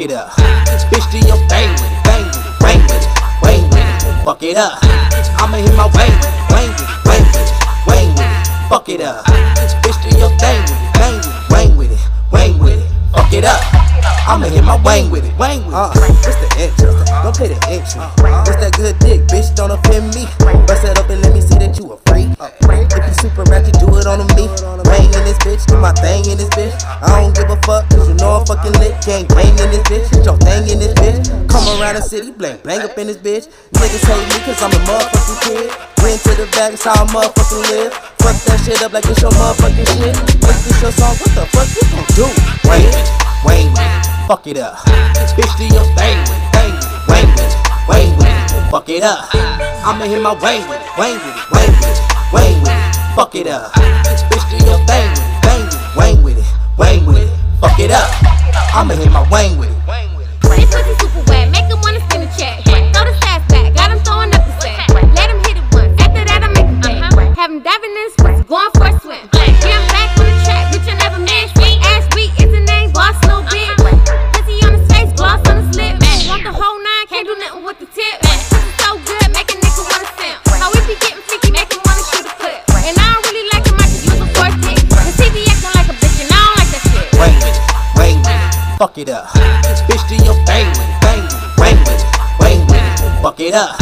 fuck it up. Bitch, do your thing bang bang with it, fuck it up. I'ma hit my with it, wang with it, fuck it up. Bitch, do your thing it, bang with it, wang with it, fuck it up. I'ma hit my wang with it, wang with it. Uh, it's the intro, don't play the intro. It's that good dick, bitch, don't offend me. Bust it up and let me see that you a. If you super ratchet, do it on a me. Bang in this bitch, do my thing in this bitch. I don't give a fuck, cause you know I'm fucking lit. Gang bang in this bitch, hit your thing in this bitch. Come around the city, blang, blang up in this bitch. Niggas hate me cause I'm a motherfucking kid. Went to the back, that's how I motherfucking live. Fuck that shit up like it's your motherfucking shit. Make this your song, what the fuck you gon' do? With it, fuck it up. Bitch, do your thing bang wang with it, fuck it up. I'ma hit my wang with it, wang with it, wang with it, wang with it, fuck it up. Bitch, do your thing with it, bang with it, wang with it, wang with it, fuck it up. I'ma hit my wang with it. This pussy super wet, make him wanna spin a check. Throw the sass back, got him throwing up the set. Let him hit it once, after that I make him back. Have him diving in his pussy, going for a swim. Yeah, I'm back fuck it up. Bitch, do your thing with it, bang with it, wang with it, wang with it, fuck it up.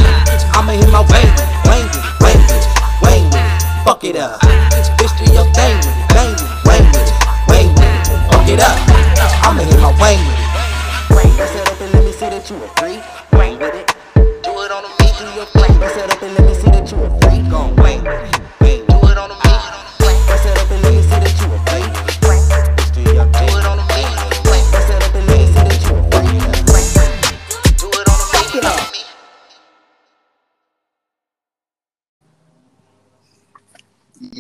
I'ma hit my wang with it, wang with it, wang with it, wang with it, fuck it up. Bitch, do your thing with it, bang with it, wang with it, wang with it, fuck it up. I'ma hit my wang with it. Bust it up and let me see that you a freak. Wang with it. Do it on the me, do your. Bust it up and let me see that you a freak. Gon' wang with it. Wang, do it on me. Bust it up and let me see that you a freak. Bitch, do your thing.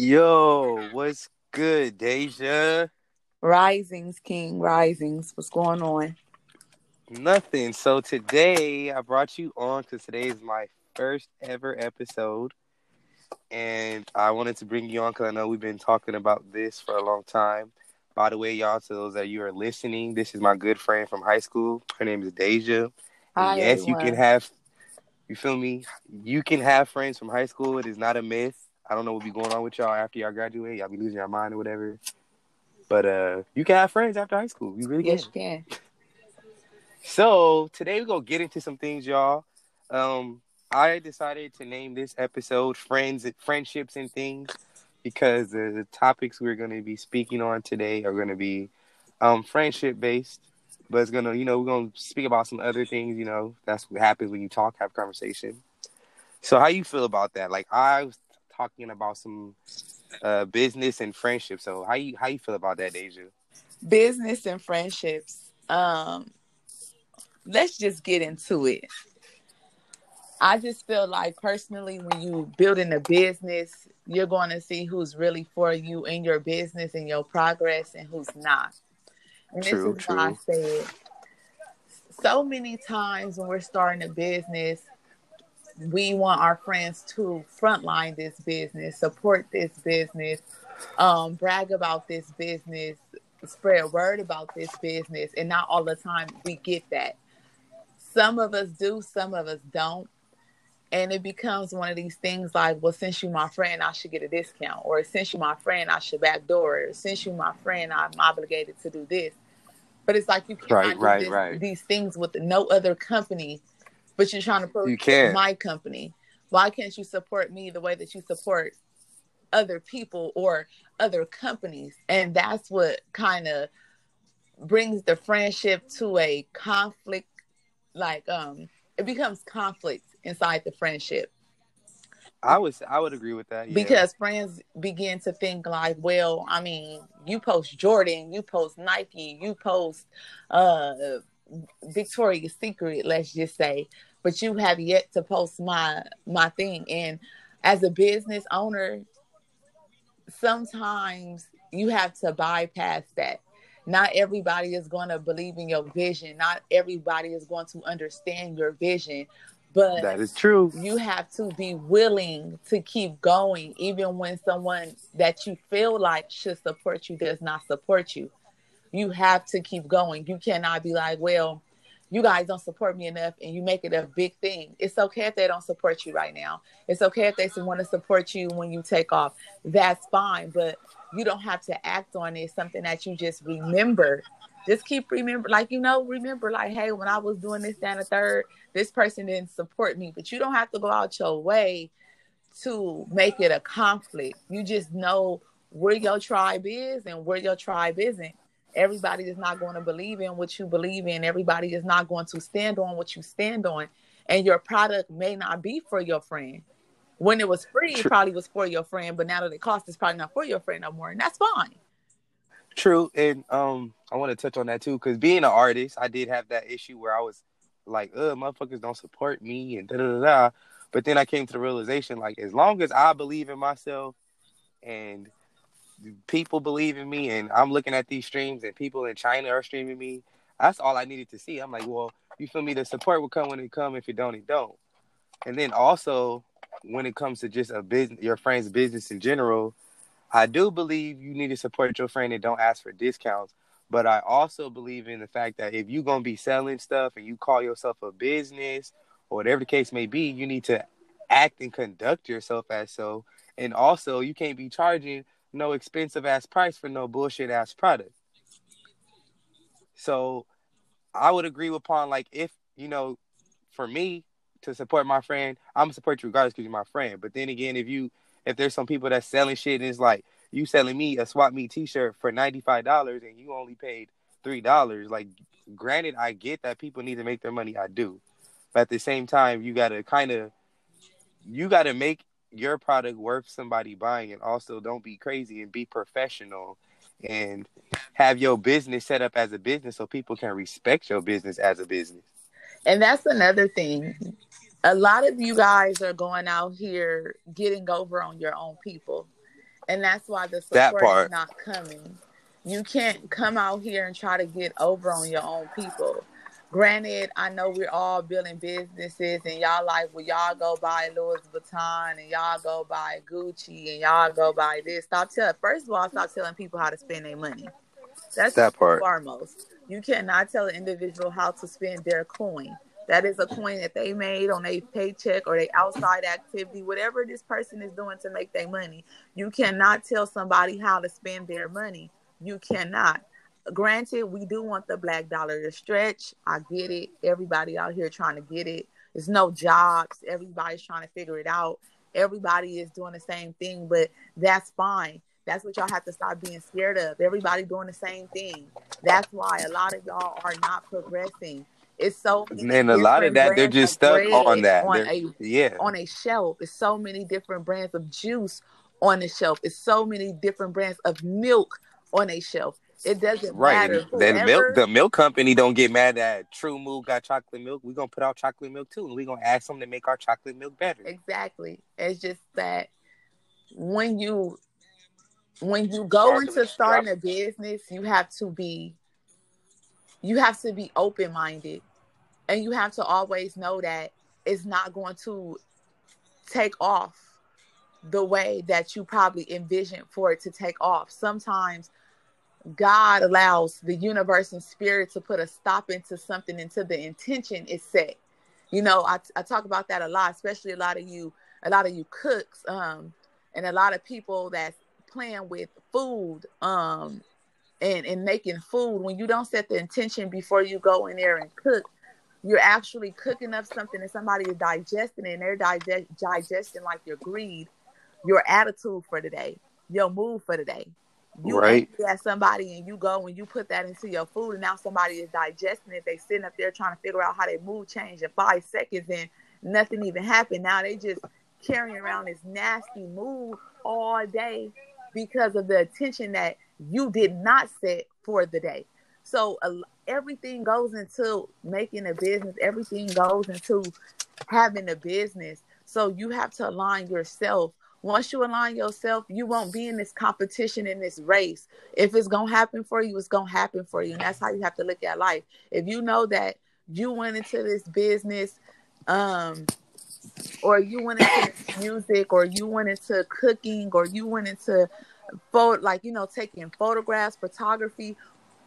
Yo, what's good, Deja? Risings, King, risings. What's going on? Nothing. So today I brought you on because today is my first ever episode, and I wanted to bring you on because I know we've been talking about this for a long time. By the way, y'all, to those that you are listening, this is my good friend from high school. Her name is Deja. And Hi, yes, you can have. You feel me? You can have friends from high school. It is not a myth. I don't know what be going on with y'all after y'all graduate. Y'all be losing your mind or whatever. But uh, you can have friends after high school. You really Yes, can. you can. So today we're gonna get into some things, y'all. Um, I decided to name this episode "Friends, and Friendships, and Things" because the, the topics we're gonna be speaking on today are gonna be um friendship based, but it's gonna, you know, we're gonna speak about some other things. You know, that's what happens when you talk, have conversation. So how you feel about that? Like I was talking about some uh business and friendship. So how you how you feel about that, Deja? Business and friendships. Um, let's just get into it. I just feel like personally, when you building a business, you're going to see who's really for you in your business and your progress, and who's not. And True, this is why I true. said so many times when we're starting a business, we want our friends to frontline this business, support this business, um, brag about this business, spread word about this business, and not all the time we get that. Some of us do, some of us don't. And it becomes one of these things like, well, since you my friend, I should get a discount, or since you my friend, I should backdoor, it, or since you my friend, I'm obligated to do this. But it's like you cannot Right, do right, this- right. these things with no other company, but you're trying to push You can. my company. Why can't you support me the way that you support other people or other companies? And that's what kind of brings the friendship to a conflict. Like, um, it becomes conflict inside the friendship I was I would agree with that. Yeah. because friends begin to think like, well, I mean, you post Jordan, you post Nike, you post uh Victoria's Secret, let's just say, but you have yet to post my my thing. And as a business owner, sometimes you have to bypass that. Not everybody is going to believe in your vision. Not everybody is going to understand your vision. But that is true. you have to be willing to keep going even when someone that you feel like should support you does not support you you have to keep going you cannot be like well you guys don't support me enough and you make it a big thing. It's okay if they don't support you right now. It's okay if they want to support you when you take off. That's fine, but you don't have to act on it. It's something that you just remember. Just keep remember, like you know, remember, like, hey, when I was doing this down the third, this person didn't support me. But you don't have to go out your way to make it a conflict. You just know where your tribe is and where your tribe isn't everybody is not going to believe in what you believe in. Everybody is not going to stand on what you stand on. And your product may not be for your friend. When it was free, True. it probably was for your friend, but now that it costs, it's probably not for your friend no more. And that's fine. True. And um, I want to touch on that too, because being an artist, I did have that issue where I was like, uh, motherfuckers don't support me and da da da. But then I came to the realization, like, as long as I believe in myself and people believe in me and I'm looking at these streams and people in China are streaming me, that's all I needed to see. I'm like, well, you feel me? The support will come when it come. If it don't, it don't. And then also, when it comes to just a business, your friend's business in general, I do believe you need to support your friend and don't ask for discounts. But I also believe in the fact that if you're gonna be selling stuff and you call yourself a business or whatever the case may be, you need to act and conduct yourself as so. And also, you can't be charging no expensive ass price for no bullshit ass product. So I would agree upon like if you know, for me to support my friend, I'm gonna support you regardless because you're my friend. But then again, if you if there's some people that's selling shit and it's like you selling me a swap meet T-shirt for ninety five dollars and you only paid three dollars, like granted, I get that people need to make their money. I do, but at the same time, you gotta kind of you gotta make your product worth somebody buying and also don't be crazy and be professional and have your business set up as a business so people can respect your business as a business. And that's another thing. A lot of you guys are going out here getting over on your own people. And that's why the support is not coming. You can't come out here and try to get over on your own people granted, I know we're all building businesses and y'all like, well, y'all go buy Louis Vuitton and y'all go buy Gucci and y'all go buy this. Stop telling, first of all, stop telling people how to spend their money. That's that part. foremost. You cannot tell an individual how to spend their coin. That is a coin that they made on a paycheck or their outside activity, whatever this person is doing to make their money. You cannot tell somebody how to spend their money. You cannot granted, we do want the black dollar to stretch. I get it. Everybody out here trying to get it. There's no jobs. Everybody's trying to figure it out. Everybody is doing the same thing, but that's fine. That's what y'all have to stop being scared of. Everybody doing the same thing. That's why a lot of y'all are not progressing. It's so and a lot of that they're just stuck on that. On a, yeah, on a shelf. It's so many different brands of juice on the shelf. It's so many different brands of milk on a shelf. It doesn't right. matter. Then milk, the milk company don't get mad that TruMoo got chocolate milk. We're gonna put out chocolate milk too, and we're gonna ask them to make our chocolate milk better. Exactly. It's just that when you when you go into starting a business, you have to be you have to be open minded, and you have to always know that it's not going to take off the way that you probably envisioned for it to take off. Sometimes God allows the universe and spirit to put a stop into something until the intention is set. You know, I, I talk about that a lot, especially a lot of you, a lot of you cooks, um, and a lot of people that's playing with food, um, and, and making food. When you don't set the intention before you go in there and cook, you're actually cooking up something that somebody is digesting and they're digest, digesting like your greed, your attitude for the day, your mood for the day. You right. at somebody and you go and you put that into your food, and now somebody is digesting it. They sitting up there trying to figure out how their mood changed in five seconds, and nothing even happened. Now they just carrying around this nasty mood all day because of the attention that you did not set for the day. So uh, everything goes into making a business. Everything goes into having a business. So you have to align yourself once you align yourself, you won't be in this competition in this race. If it's gonna happen for you, it's gonna happen for you. And that's how you have to look at life. If you know that you went into this business, um, or you went into music, or you went into cooking, or you went into photo like you know, taking photographs, photography.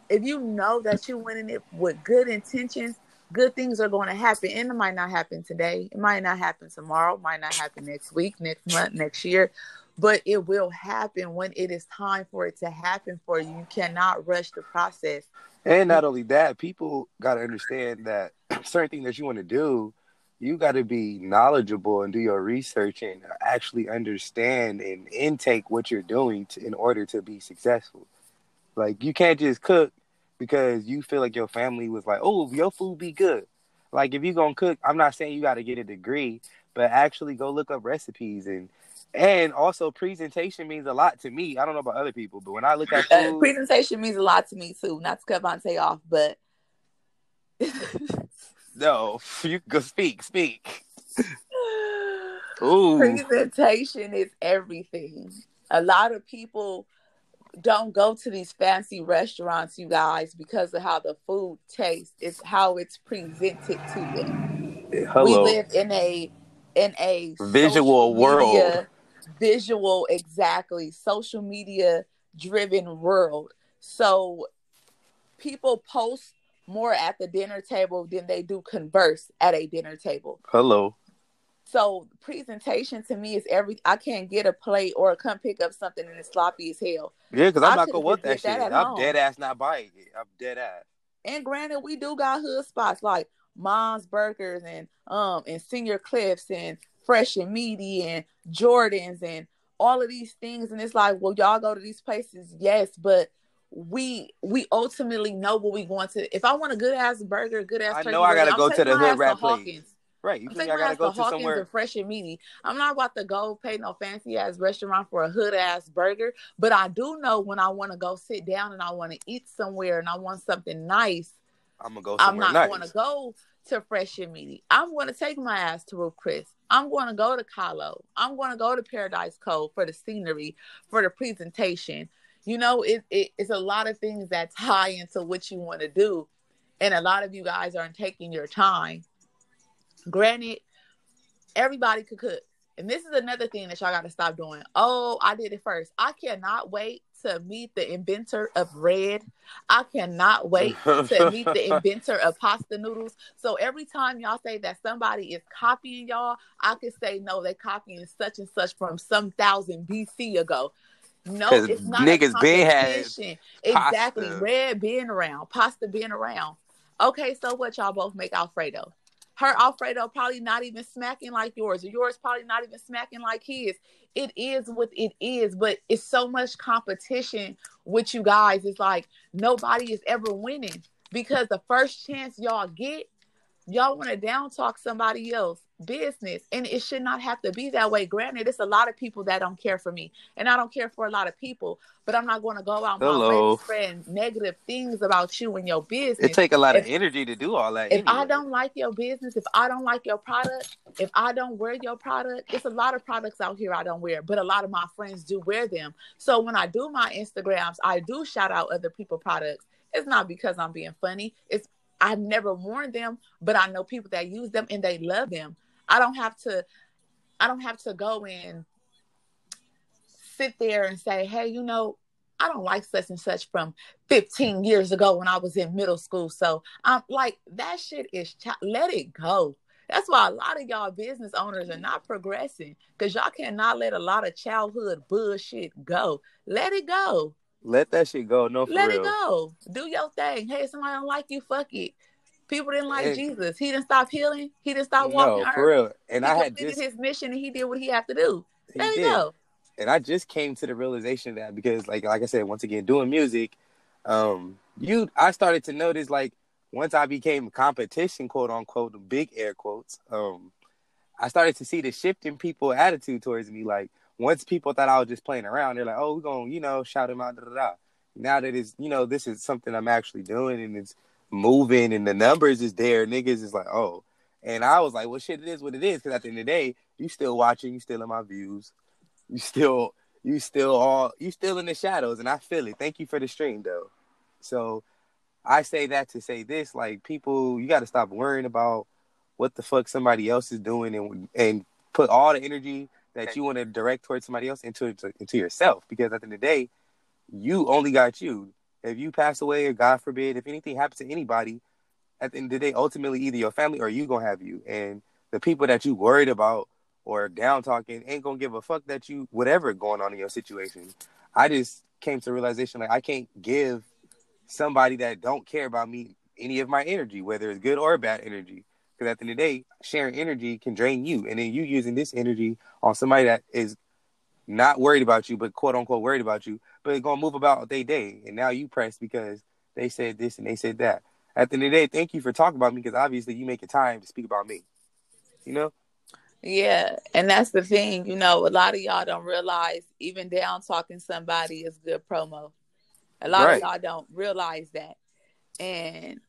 If you know that you went in it with good intentions, good things are going to happen and it might not happen today it might not happen tomorrow might not happen next week next month next year but it will happen when it is time for it to happen for you you cannot rush the process And not only that, people got to understand that certain things that you want to do, you got to be knowledgeable and do your research and actually understand and intake what you're doing to, in order to be successful. Like you can't just cook because you feel like your family was like, "Oh, your food be good." Like if you gonna cook, I'm not saying you got to get a degree, but actually go look up recipes and and also presentation means a lot to me. I don't know about other people, but when I look at Uh, presentation means a lot to me too not to cut Vonté off but no, you go speak, speak. Ooh. presentation is everything. A lot of people don't go to these fancy restaurants, you guys, because of how the food tastes. It's how it's presented to them. Eh, hello. We live in a in a Visual world. media- visual exactly social media driven world. So people post more at the dinner table than they do converse at a dinner table. Hello. So presentation to me is every. I can't get a plate or come pick up something and it's sloppy as hell. Yeah, because I I'm not gonna want that shit. that I'm home. dead ass not buying it. I'm dead ass. And granted, we do got hood spots like Mom's Burgers and um and Senior Cliffs and Fresh and Meaty and Jordans and all of these things. And it's like, well, y'all go to these places, yes, but we we ultimately know what we want to. If I want a good ass burger, good ass, I know I gotta go to the hood rat place. Right. You I'm think I gotta go to Hawkins somewhere? and Fresh and Meaty. I'm not about to go pay no fancy ass restaurant for a hood ass burger, but I do know when I want to go sit down and I want to eat somewhere and I want something nice. I'm gonna go I'm not nice. going to go to Fresh and Meaty. I'm going to take my ass to Ruth Chris. I'm going to go to Kahlo. I'm going to go to Paradise Cove for the scenery, for the presentation. You know, it, it, it's a lot of things that tie into what you want to do. And a lot of you guys aren't taking your time. Granted, everybody could cook. And this is another thing that y'all got to stop doing. Oh, I did it first. I cannot wait to meet the inventor of bread. I cannot wait to meet the inventor of pasta noodles. So every time y'all say that somebody is copying y'all, I could say no, they copying such and such from some thousand BC ago. No, it's not niggas been had. Exactly, bread being around, pasta being around. Okay, so what y'all both make Alfredo? Her Alfredo probably not even smacking like yours, or yours probably not even smacking like his. It is what it is, but it's so much competition with you guys. It's like nobody is ever winning because the first chance y'all get, y'all want to down talk somebody else business, and it should not have to be that way. Granted, it's a lot of people that don't care for me, and I don't care for a lot of people, but I'm not going to go out my Hello. to spread negative things about you and your business. It take a lot of energy to do all that. if I don't like your business, if I don't like your product, if I don't wear your product, it's a lot of products out here I don't wear, but a lot of my friends do wear them. So when I do my Instagrams, I do shout out other people products. It's not because I'm being funny. It's I've never worn them, but I know people that use them and they love them. I don't have to I don't have to go and sit there and say, "Hey, you know, I don't like such and such from 15 years ago when I was in middle school. So I'm like, that shit is, ch- let it go. That's why a lot of y'all business owners are not progressing because y'all cannot let a lot of childhood bullshit go. Let it go. let that shit go. No, let real. it go. Do your thing. Hey, somebody don't like you, fuck it. People didn't like Jesus. He didn't stop healing. He didn't stop walking No, earth. for real. And he I had just his mission and he did what he had to do. he Let it did. go. and I just came to the realization that because like like I said, once again, doing music, um, you I started to notice like once I became competition, quote unquote, the big air quotes, um, I started to see the shift in people attitude towards me. Like once people thought I was just playing around, they're like, Oh, we're gonna, you know, shout him out, da da da. Now that it's you know, this is something I'm actually doing and it's moving and the numbers is there, niggas is like, oh. And I was like, well shit, it is what it is, because at the end of the day, you still watching, you still in my views you still you still all you still in the shadows and I feel it. Thank you for the stream though. So I say that to say this, like people you gotta stop worrying about what the fuck somebody else is doing and and put all the energy that you want to direct towards somebody else into into yourself because at the end of the day, you only got you. If you pass away or God forbid, if anything happens to anybody, at the end of the day, ultimately either your family or you gonna have you. And the people that you worried about or down talking ain't gonna give a fuck that you whatever going on in your situation. I just came to realization like I can't give somebody that don't care about me any of my energy, whether it's good or bad energy. Because at the end of the day, sharing energy can drain you, and then you using this energy on somebody that is not worried about you, but quote unquote worried about you, but gonna move about their day, and now you press because they said this and they said that. At the end of the day, thank you for talking about me because obviously you make a time to speak about me. You know. Yeah, and that's the thing, you know, a lot of y'all don't realize even down talking somebody is good promo. A lot right. of y'all don't realize that. And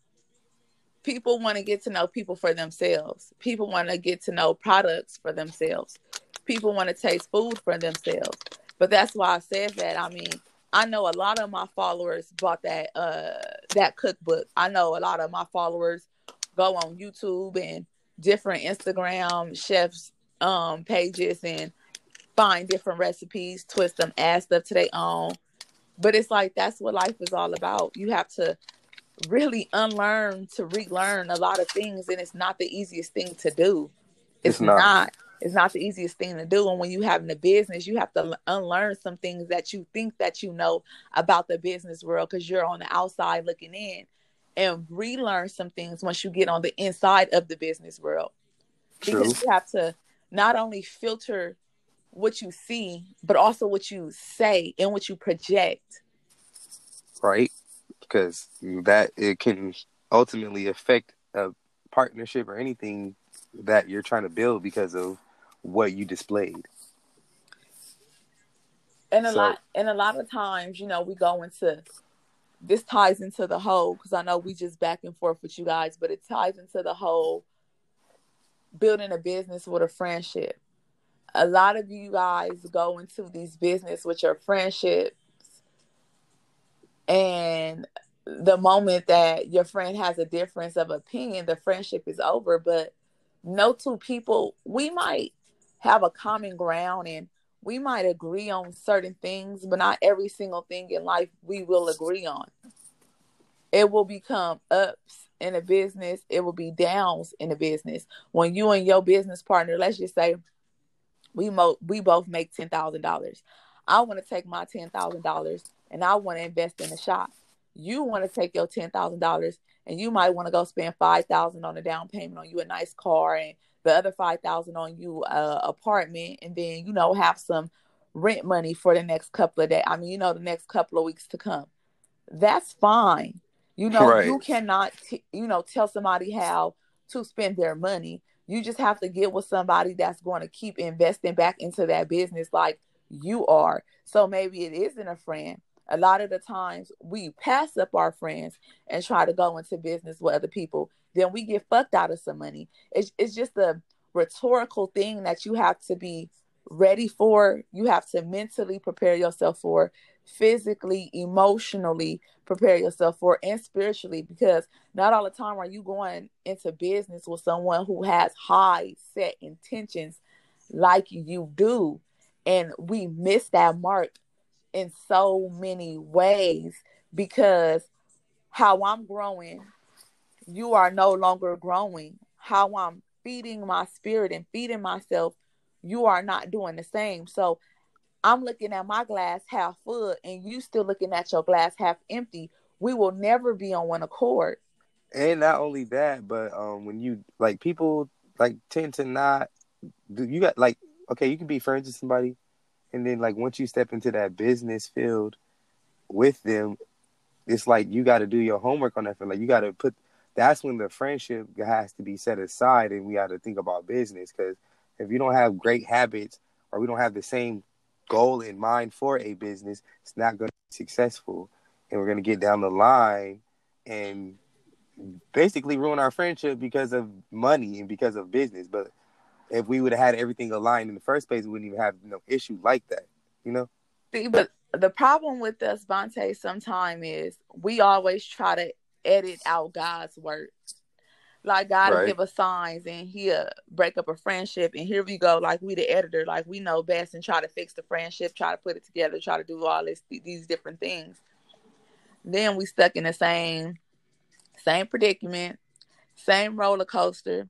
people want to get to know people for themselves. People want to get to know products for themselves. People want to taste food for themselves. But that's why I said that. I mean, I know a lot of my followers bought that uh that cookbook. I know a lot of my followers go on YouTube and different Instagram chefs um pages and find different recipes, twist them, add stuff to their own. But it's like that's what life is all about. You have to really unlearn to relearn a lot of things, and it's not the easiest thing to do. It's, it's not. not. It's not the easiest thing to do. And when you having a business, you have to unlearn some things that you think that you know about the business world because you're on the outside looking in, and relearn some things once you get on the inside of the business world. True. Because you have to not only filter what you see, but also what you say and what you project. Right. Because that it can ultimately affect a partnership or anything that you're trying to build because of what you displayed. And a so, lot and a lot of times, you know, we go into this ties into the whole because I know we just back and forth with you guys, but it ties into the whole building a business with a friendship a lot of you guys go into these business with your friendships and the moment that your friend has a difference of opinion the friendship is over but no two people we might have a common ground and we might agree on certain things but not every single thing in life we will agree on it will become ups in a business it will be downs in a business when you and your business partner let's just say we mo- we both make ten thousand dollars. I want to take my ten thousand dollars and I want to invest in a shop. You want to take your ten thousand dollars and you might want to go spend five thousand on a down payment on you a nice car and the other five thousand on you a apartment and then you know have some rent money for the next couple of days. I mean, you know, the next couple of weeks to come. That's fine. You know, right. you cannot, t- you know, tell somebody how to spend their money. You just have to get with somebody that's going to keep investing back into that business like you are. So maybe it isn't a friend. A lot of the times we pass up our friends and try to go into business with other people. Then we get fucked out of some money. It's, it's just a rhetorical thing that you have to be ready for. You have to mentally prepare yourself for, physically, emotionally prepare yourself for, and spiritually, because not all the time are you going into business with someone who has high set intentions like you do. And we miss that mark in so many ways because how I'm growing, you are no longer growing. How I'm feeding my spirit and feeding myself, you are not doing the same. So I'm looking at my glass half full and you still looking at your glass half empty. We will never be on one accord. And not only that, but um, when you like people like tend to not do you got like okay, you can be friends with somebody, and then like once you step into that business field with them, it's like you got to do your homework on that. Like you got to put. That's when the friendship has to be set aside, and we got to think about business. Because if you don't have great habits, or we don't have the same goal in mind for a business, it's not going to be successful. And we're going to get down the line and basically ruin our friendship because of money and because of business. But if we would have had everything aligned in the first place, we wouldn't even have no issue like that, you know? See, but the problem with us, Vonté, sometime is we always try to edit out God's words. Like God right. will give us signs and he'll break up a friendship. And here we go, like we the editor, like we know best and try to fix the friendship, try to put it together, try to do all this these different things. Then we stuck in the same same predicament, same roller coaster,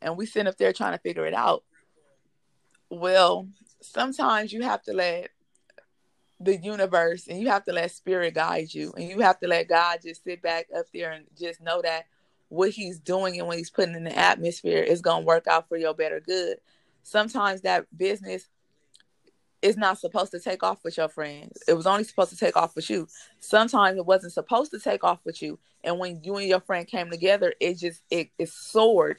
and we sit up there trying to figure it out. Well, sometimes you have to let the universe and you have to let spirit guide you and you have to let God just sit back up there and just know that what he's doing and what he's putting in the atmosphere is going to work out for your better good. Sometimes that business is not supposed to take off with your friends. It was only supposed to take off with you. Sometimes it wasn't supposed to take off with you. And when you and your friend came together, it just it, it soared.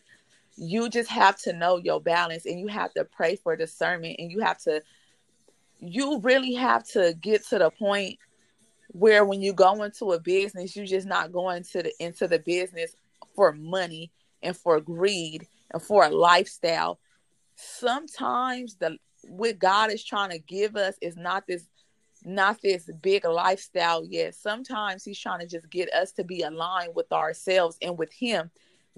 You just have to know your balance and you have to pray for discernment and you have to you really have to get to the point where when you go into a business, you're just not going to the into the business for money and for greed and for a lifestyle. Sometimes the what God is trying to give us is not this not this big lifestyle yet. Sometimes he's trying to just get us to be aligned with ourselves and with him.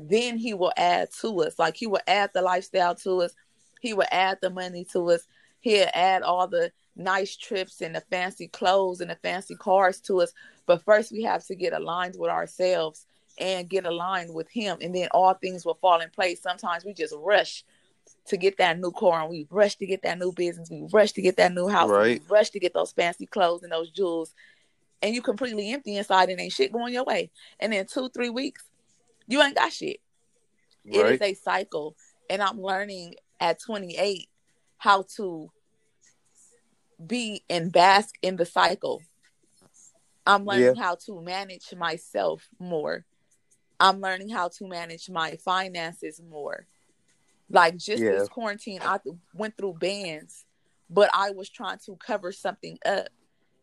Then he will add to us. Like he will add the lifestyle to us. He will add the money to us. He'll add all the nice trips and the fancy clothes and the fancy cars to us. But first we have to get aligned with ourselves and get aligned with him. And then all things will fall in place. Sometimes we just rush to get that new car and we rush to get that new business. We rush to get that new house. Right. We rush to get those fancy clothes and those jewels. And you completely empty inside and ain't shit going your way. And then two, three weeks, you ain't got shit. It Right. is a cycle. And I'm learning at 28 how to be and bask in the cycle. I'm learning how to manage myself more. I'm learning how to manage my finances more. Like just Yeah. this quarantine, I went through bands, but I was trying to cover something up.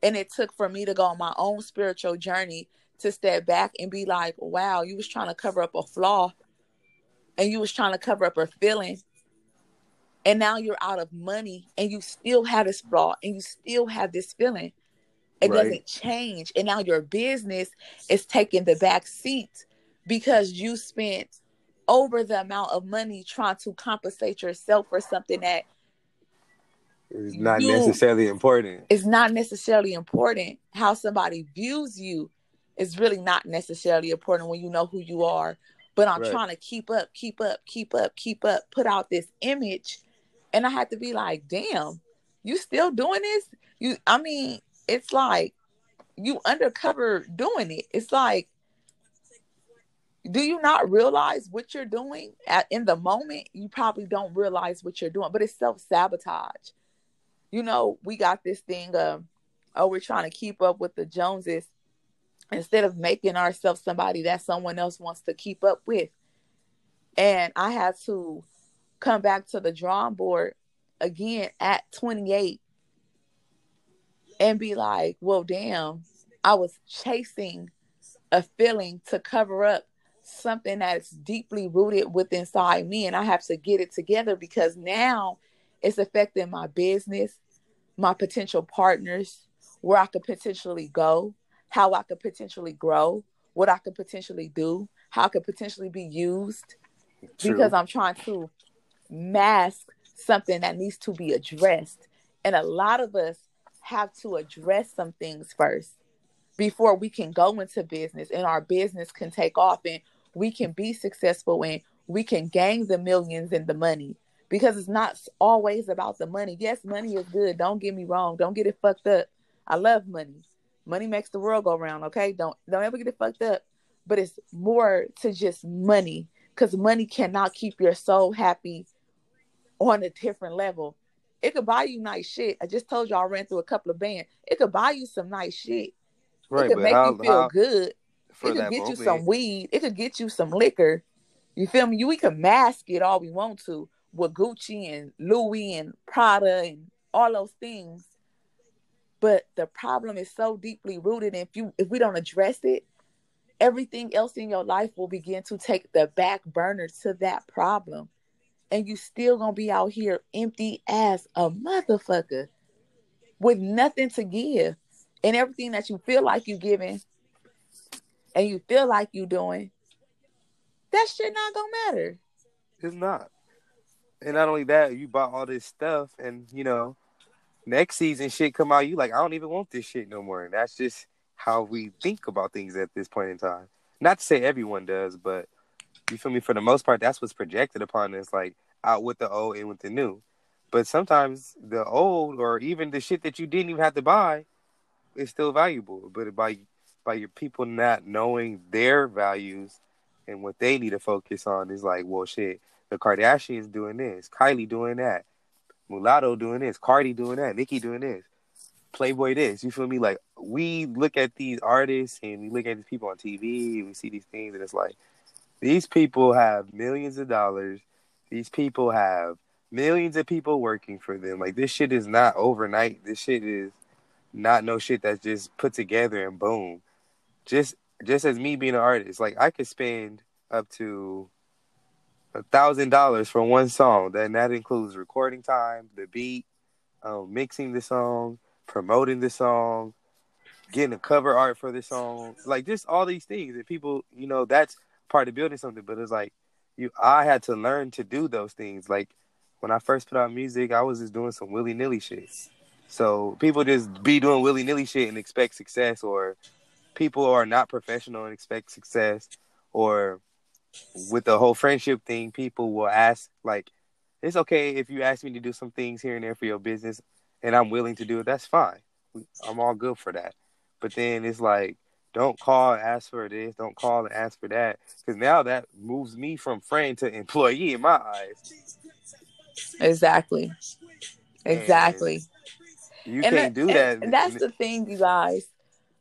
And it took for me to go on my own spiritual journey to step back and be like, wow, you was trying to cover up a flaw and you was trying to cover up a feeling. And now you're out of money and you still have this flaw and you still have this feeling. It Right. doesn't change. And now your business is taking the back seat because you spent over the amount of money trying to compensate yourself for something that It's not You- necessarily important. It's not necessarily important. How somebody views you is really not necessarily important when you know who you are. But I'm Right. trying to keep up, keep up, keep up, keep up, put out this image. And I had to be like, damn, you still doing this? You I mean, it's like you undercover doing it. It's like do you not realize what you're doing at in the moment? You probably don't realize what you're doing, but it's self-sabotage. You know, we got this thing of oh, we're trying to keep up with the Joneses instead of making ourselves somebody that someone else wants to keep up with. And I had to come back to the drawing board again at 28 and be like, well, damn, I was chasing a feeling to cover up something that's deeply rooted within inside me. And I have to get it together because now it's affecting my business, my potential partners, where I could potentially go, how I could potentially grow, what I could potentially do, how I could potentially be used True. because I'm trying to mask something that needs to be addressed. And a lot of us have to address some things first before we can go into business and our business can take off and we can be successful and we can gain the millions and the money because it's not always about the money. Yes, money is good. Don't get me wrong. Don't get it fucked up. I love money. Money makes the world go round, okay? Don't don't ever get it fucked up. But it's more to just money cuz money cannot keep your soul happy on a different level. It could buy you nice shit. I just told you I ran through a couple of bands. It could buy you some nice shit. right, it could make how, you feel how good. it could get moment, you some weed. It could get you some liquor. You feel me? You we can mask it all we want to with Gucci and Louis and Prada and all those things. But the problem is so deeply rooted. And if you if we don't address it, everything else in your life will begin to take the back burner to that problem. And you still gonna be out here empty as a motherfucker with nothing to give. And everything that you feel like you're giving and you feel like you're doing, that shit not gonna matter. It's not. And not only that, you bought all this stuff, and you know, next season shit come out, you like, I don't even want this shit no more. And that's just how we think about things at this point in time. Not to say everyone does, but you feel me? For the most part, that's what's projected upon us, like out with the old and with the new. But sometimes the old or even the shit that you didn't even have to buy is still valuable. But by by your people not knowing their values and what they need to focus on is like, well, shit, the Kardashians doing this, Kylie doing that, Mulatto doing this, Cardi doing that, Nicki doing this, Playboy this. You feel me? Like we look at these artists and we look at these people on TV and we see these things and it's like these people have millions of dollars. These people have millions of people working for them. Like this shit is not overnight. This shit is not no shit that's just put together and boom. Just just as me being an artist, like I could spend up to thousand dollars for one song. Then that includes recording time, the beat, um, mixing the song, promoting the song, getting a cover art for the song, like just all these things. And people, you know, that's part of building something. But it's like you, I had to learn to do those things. Like when I first put out music, I was just doing some willy nilly shit. So people just be doing willy nilly shit and expect success, or people are not professional and expect success, or with the whole friendship thing, people will ask like, "It's okay if you ask me to do some things here and there for your business, and I'm willing to do it. That's fine. I'm all good for that." But then it's like, don't call and ask for this. Don't call and ask for that, because now that moves me from friend to employee in my eyes. Exactly. Exactly. And you and can't do that. And that's the thing, you guys.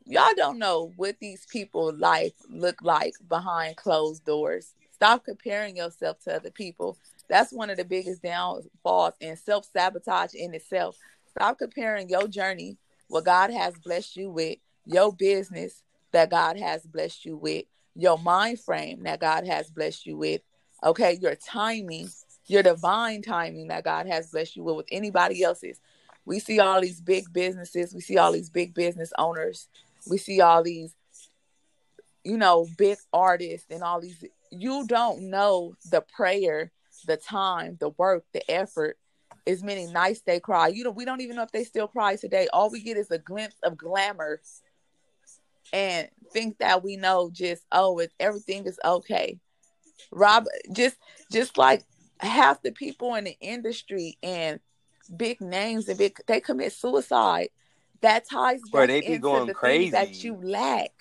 Y'all don't know what these people life look like behind closed doors. Stop comparing yourself to other people. That's one of the biggest downfalls and self sabotage in itself. Stop comparing your journey, what God has blessed you with, your business that God has blessed you with, your mind frame that God has blessed you with, okay, your timing, your divine timing that God has blessed you with, with anybody else's. We see all these big businesses, we see all these big business owners, we see all these, you know, big artists and all these. You don't know the prayer, the time, the work, the effort. As many nights they cry. You know, we don't even know if they still cry today. All we get is a glimpse of glamour and think that we know just oh it everything is okay rob just just like half the people in the industry and big names and big they commit suicide that ties Bro, back they be into going the crazy. things that you lack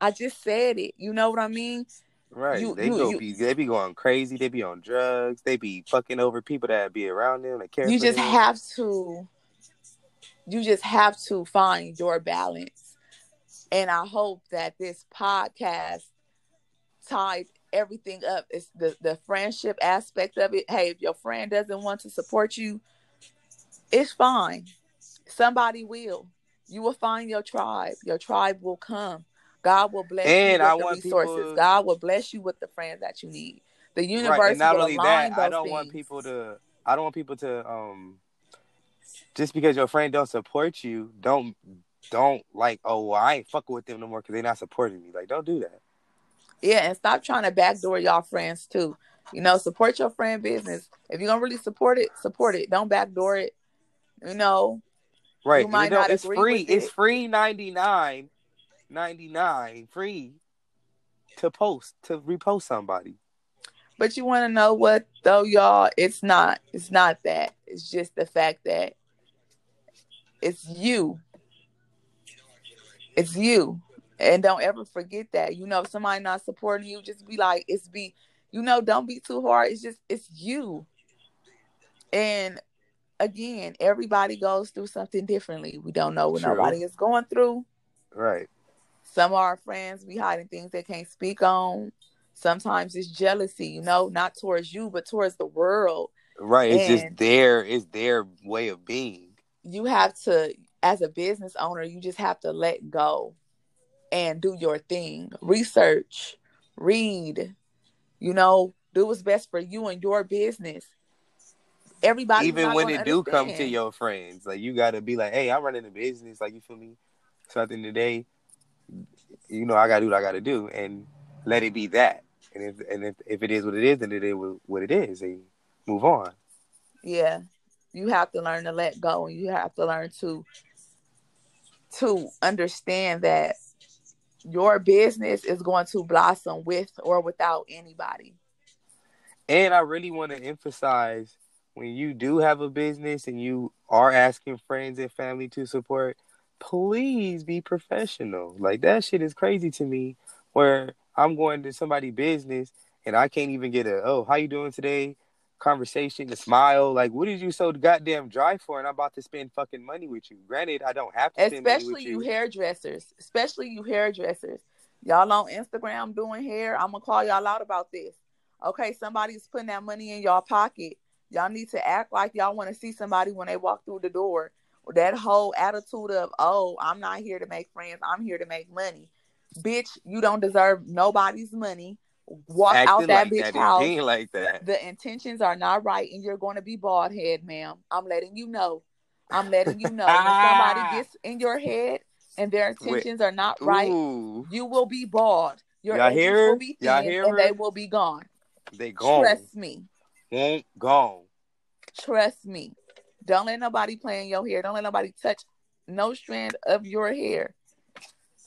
i just said it you know what i mean Right. You- they you- go you- be they be going crazy. They be on drugs. They be fucking over people that be around them. That care you just them. have to you just have to find your balance and i hope that this podcast tied everything up it's the the friendship aspect of it hey if your friend doesn't want to support you it's fine somebody will you will find your tribe your tribe will come god will bless And you I with the want resources people- god will bless you with the friends that you need the universe right. And not will only align that, I don't want people to. I don't want people to. Um, just because your friend don't support you, don't don't like. Oh, well, I ain't fucking with them no more because they're not supporting me. Like, don't do that. Yeah, and stop trying to backdoor y'all friends too. You know, support your friend business. If you're gonna really support it, support it. Don't backdoor it. You know, Right. You You know, it's free. It's it. free 99 99 free to post to repost somebody. but you want to know what though, y'all? It's not. It's not that. It's just the fact that it's you. It's you, and don't ever forget that. You know, if somebody not supporting you, just be like, it's be. You know, don't be too hard. It's just it's you. And again, everybody goes through something differently. We don't know what True. nobody is going through. Right. Some of our friends be hiding things they can't speak on. Sometimes it's jealousy, you know, not towards you, but towards the world. Right. It's just their it's their way of being. You have to, as a business owner, you just have to let go and do your thing. Research, read, you know, do what's best for you and your business. Everybody Even when it do come to your friends, like you gotta be like, hey, I'm running a business, like you feel me? So at the end of the day, you know, I gotta do what I gotta do and let it be that. And if and if, if it is what it is, then it is what it is, and move on. yeah you have to learn to let go and you have to learn to to understand that your business is going to blossom with or without anybody. And I really want to emphasize when you do have a business and you are asking friends and family to support, please be professional. Like that shit is crazy to me where I'm going to somebody's business and I can't even get a oh, how you doing today? conversation, a smile. Like, what is you so goddamn dry for? And I'm about to spend fucking money with you. Granted, I don't have to. Especially you. you hairdressers. Especially you hairdressers. Y'all on Instagram doing hair. I'm gonna call y'all out about this. Okay, somebody's putting that money in y'all pocket. Y'all need to act like y'all want to see somebody when they walk through the door. That whole attitude of, oh, I'm not here to make friends. I'm here to make money. Bitch, you don't deserve nobody's money walk Acting out that like bitch that house. like that. The intentions are not right, and you're going to be bald head, ma'am. I'm letting you know. I'm letting you know. when somebody gets in your head and their intentions Wait. are not right, Ooh. you will be bald. Your Y'all hear? will be thin, Y'all hear and they will be gone. They gone. Trust me. Won't go. Trust me. Don't let nobody play in your hair. Don't let nobody touch no strand of your hair.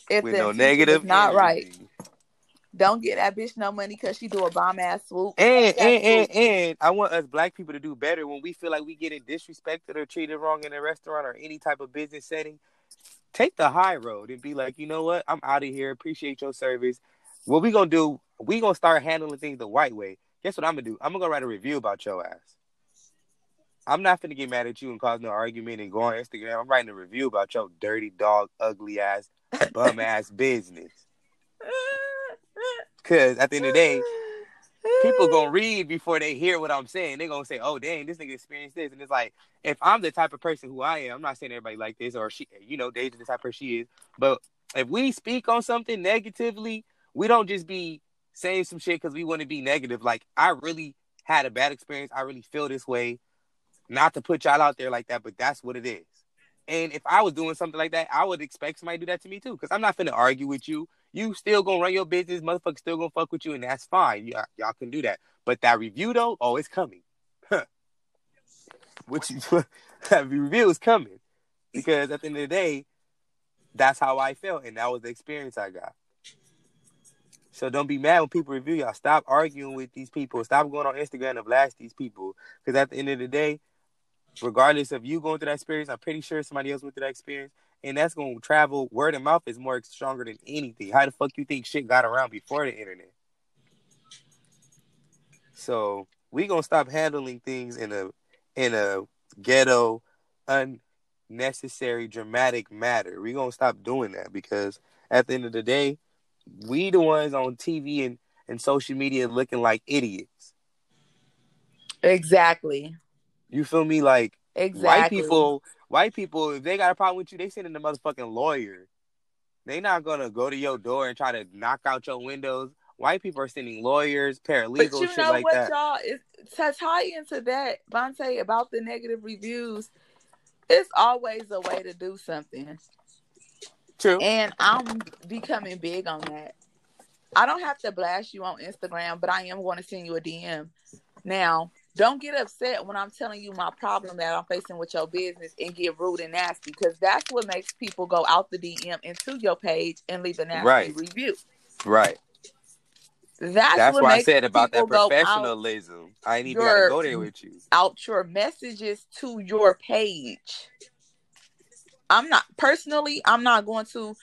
If With no negative, not right. Don't get that bitch no money because she do a bomb ass swoop. And and, and and I want us black people to do better when we feel like we getting disrespected or treated wrong in a restaurant or any type of business setting. Take the high road and be like, you know what? I'm out of here. Appreciate your service. What we gonna do? We gonna start handling things the white way. Guess what I'm gonna do? I'm gonna go write a review about your ass. I'm not gonna get mad at you and cause no argument and go on Instagram. I'm writing a review about your dirty dog, ugly ass, bum ass business. Cause at the end of the day, people gonna read before they hear what I'm saying. They're gonna say, "Oh, dang, this nigga experienced this," and it's like, if I'm the type of person who I am, I'm not saying everybody like this or she, you know, Deja the type of person she is, but if we speak on something negatively, we don't just be saying some shit because we want to be negative. Like, I really had a bad experience. I really feel this way. Not to put y'all out there like that, but that's what it is. And if I was doing something like that, I would expect somebody to do that to me too. Because I'm not finna argue with you you still gonna run your business, motherfucker still gonna fuck with you, and that's fine. Y'all can do that. But that review though, oh, it's coming. Which that review is coming. Because at the end of the day, that's how I felt, and that was the experience I got. So don't be mad when people review y'all. Stop arguing with these people. Stop going on Instagram and blast these people. Because at the end of the day, regardless of you going through that experience, I'm pretty sure somebody else went through that experience and that's gonna travel. Word of mouth is more stronger than anything. How the fuck you think shit got around before the internet? So we gonna stop handling things in a in a ghetto, unnecessary, dramatic matter. We gonna stop doing that because at the end of the day, we the ones on TV and, and social media looking like idiots. Exactly. You feel me? Like exactly. white people White people, if they got a problem with you, they sending the motherfucking lawyer. They not gonna go to your door and try to knock out your windows. White people are sending lawyers, paralegals, but you know like what, that. y'all? Is, to tie into that, Vonté, about the negative reviews, it's always a way to do something. True. And I'm becoming big on that. I don't have to blast you on Instagram, but I am going to send you a DM. Now, don't get upset when I'm telling you my problem that I'm facing with your business and get rude and nasty because that's what makes people go out the DM into your page and leave a nasty right. review. Right. That's, that's what, I said about that professionalism. I ain't even gotta go there with you. Out your messages to your page. I'm not personally, I'm not going to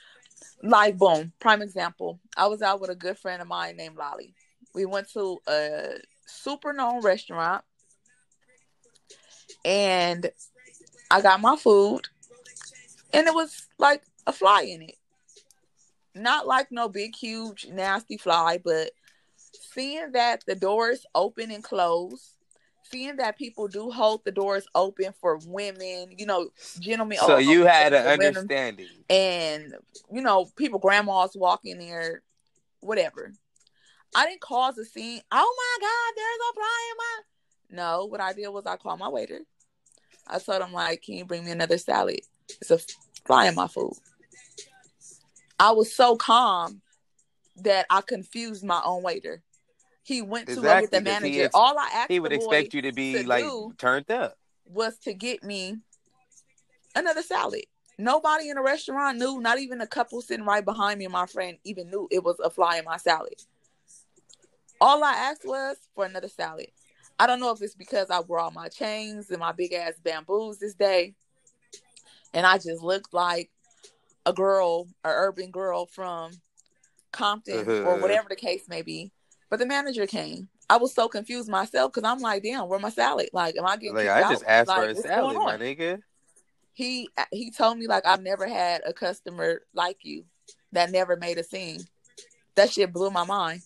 like boom. Prime example. I was out with a good friend of mine named Lolly. We went to a super known restaurant. And I got my food. And it was like a fly in it. Not like no big, huge, nasty fly, but seeing that the doors open and close, seeing that people do hold the doors open for women, you know, gentlemen. So oh, you had an understanding. And, you know, people, grandmas walking there, whatever. I didn't cause a scene. Oh my God, there's a fly in my. No, what I did was I called my waiter. I told him like, "Can you bring me another salad? It's a fly in my food." I was so calm that I confused my own waiter. He went to go get the manager. Ex- All I asked he would expect you to be to like turned up was to get me another salad. Nobody in the restaurant knew, not even the couple sitting right behind me and my friend even knew it was a fly in my salad. All I asked was for another salad. I don't know if it's because I wore all my chains and my big ass bamboos this day. And I just looked like a girl, an urban girl from Compton or uh-huh. whatever the case may be. But the manager came. I was so confused myself because I'm like, damn, where my salad? Like, am I getting Like I out? just asked Like, for a salad, my nigga. He he told me like I've never had a customer like you that never made a scene. That shit blew my mind.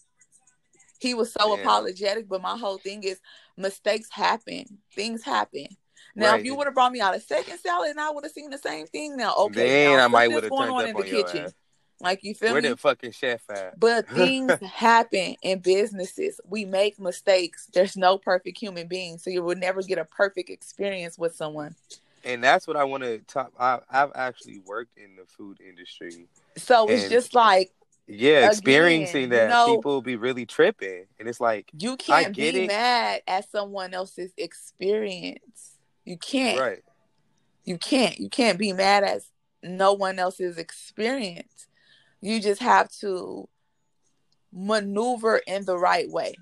He was so Damn. apologetic, but my whole thing is mistakes happen. Things happen. Now, Right. if you would have brought me out a second salad and I would have seen the same thing, now okay, Then now I might would have turned on up in on the kitchen. ass. Like you feel Where me? the fucking chef at? But things happen in businesses. We make mistakes. There's no perfect human being, so you will never get a perfect experience with someone. and that's what I want to talk. I, I've actually worked in the food industry. So it's just like Yeah, Again, experiencing you that know- people be really tripping, and it's like you can't get be it. mad at someone else's experience. You can't. right, You can't. You can't be mad at no one else's experience. You just have to maneuver in the right way.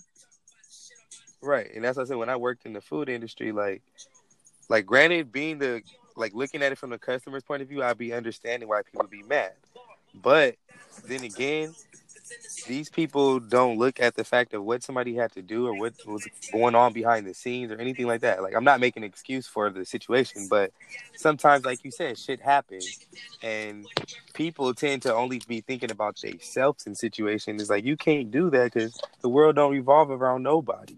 right, and that's what I said when I worked in the food industry. Like, like granted, being the like looking at it from the customer's point of view, I'd be understanding why people be mad. But then again, these people don't look at the fact of what somebody had to do or what was going on behind the scenes or anything like that. Like I'm not making an excuse for the situation, but sometimes, like you said, shit happens, and people tend to only be thinking about themselves in situations. It's like you can't do that because the world don't revolve around nobody.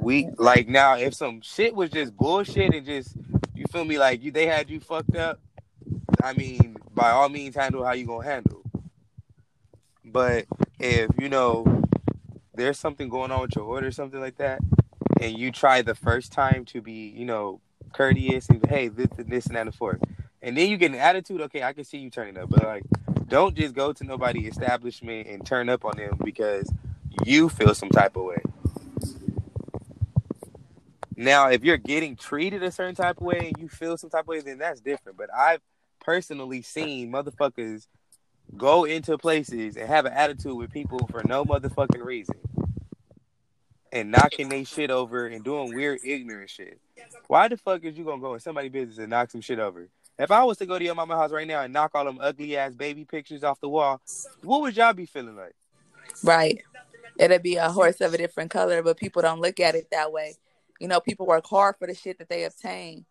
We like now if some shit was just bullshit and just you feel me like you they had you fucked up. I mean, by all means, handle how you gonna handle. But if you know there's something going on with your order, something like that, and you try the first time to be, you know, courteous and hey, this, this, and that, and forth, and then you get an attitude. Okay, I can see you turning up, but like, don't just go to nobody establishment and turn up on them because you feel some type of way. Now, if you're getting treated a certain type of way and you feel some type of way, then that's different. But I've personally seen motherfuckers go into places and have an attitude with people for no motherfucking reason. And knocking they shit over and doing weird ignorant shit. Why the fuck is you gonna go in somebody's business and knock some shit over? If I was to go to your mama house right now and knock all them ugly ass baby pictures off the wall, what would y'all be feeling like? Right. It'll be a horse of a different color, but people don't look at it that way. You know, people work hard for the shit that they obtain.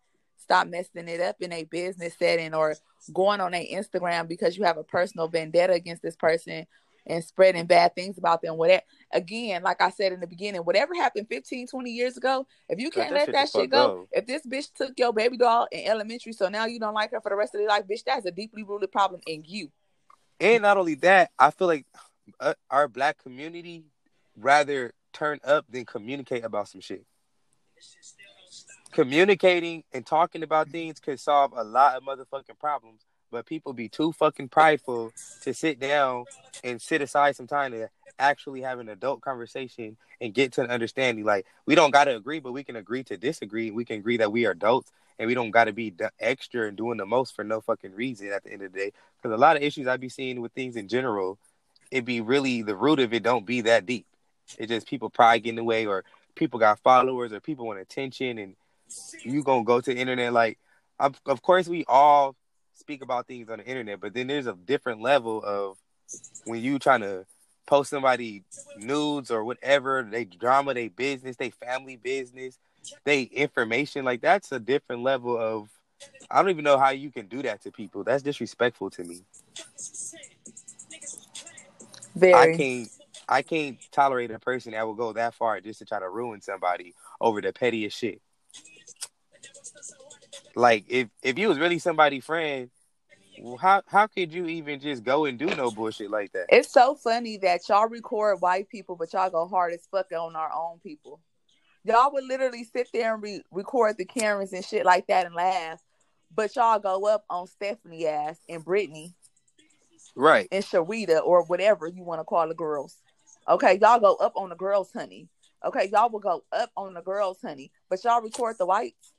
Stop messing it up in a business setting or going on a Instagram because you have a personal vendetta against this person and spreading bad things about them. Whatever. Again, like I said in the beginning, whatever happened 15, 20 years ago, if you can't let that shit go, go. if this bitch took your baby doll in elementary, so now you don't like her for the rest of your life, bitch, that's a deeply rooted problem in you. And not only that, I feel like uh, our black community rather turn up than communicate about some shit. Communicating and talking about things could solve a lot of motherfucking problems, but people be too fucking prideful to sit down and sit aside some time to actually have an adult conversation and get to an understanding. Like we don't gotta agree, but we can agree to disagree. We can agree that we are adults and we don't gotta be extra and doing the most for no fucking reason at the end of the day. Because a lot of issues I be seeing with things in general, it be really the root of it don't be that deep. It's just people pride getting in the way, or people got followers, or people want attention, and you gonna go to the internet. Like, of, of course, we all speak about things on the internet, but then there's a different level of when you trying to post somebody nudes or whatever, they drama, they business, they family business, they information. Like that's a different level of. I don't even know how you can do that to people. That's disrespectful to me. Very. I can't I can't tolerate a person that will go that far just to try to ruin somebody over the pettiest shit. Like if if you was really somebody's friend, how how could you even just go and do no bullshit like that? It's so funny that y'all record white people, but y'all go hard as fuck on our own people. Y'all would literally sit there and re- record the cameras and shit like that and laugh, but y'all go up on Stephanie ass and Brittany Right. and Sharita or whatever you want to call the girls. Okay, y'all go up on the girls, honey. Okay, y'all will go up on the girls, honey, but y'all record the whites.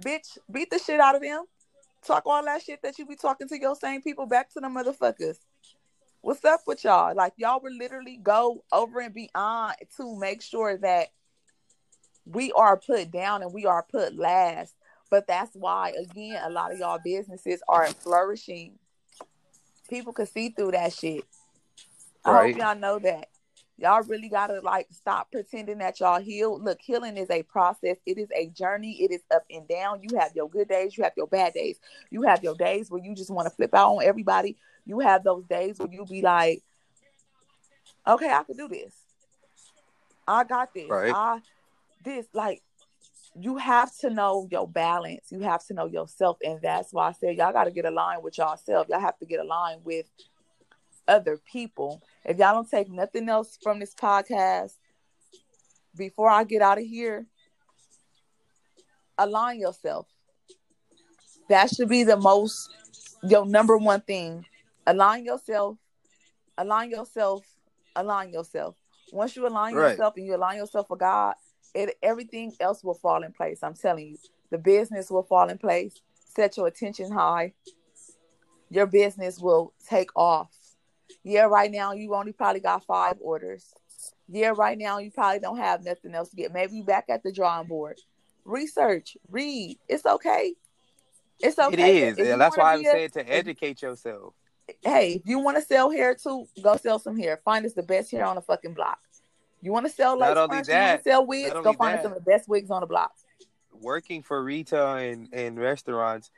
Bitch, beat the shit out of them. Talk all that shit that you be talking to your same people back to the motherfuckers. What's up with y'all? Like y'all would literally go over and beyond to make sure that we are put down and we are put last. But that's why, again, a lot of y'all businesses are flourishing. People can see through that shit. I hope y'all know that. Y'all really gotta like stop pretending that y'all heal. Look, healing is a process. It is a journey. It is up and down. You have your good days. You have your bad days. You have your days where you just want to flip out on everybody. You have those days where you be like, okay, I could do this. I got this. Right. I this like you have to know your balance. You have to know yourself, and that's why I said y'all got to get aligned with yourself. Y'all have to get aligned with other people. If y'all don't take nothing else from this podcast, before I get out of here, align yourself. That should be the most your number one thing. Align yourself. Align yourself. Align yourself. Once you align Right. yourself and you align yourself with God, it everything else will fall in place. I'm telling you, the business will fall in place. Set your attention high. Your business will take off. Yeah, right now you only probably got five orders. Yeah, right now you probably don't have nothing else to get. Maybe you back at the drawing board. Research, read. It's okay. It's okay. It is. If you that's why I a- said to educate yourself. hey, if you want to sell hair too, go sell some hair. Find us the best hair on the fucking block. You want to sell only you want to sell wigs, go find that. some of the best wigs on the block. Working for retail and, and restaurants,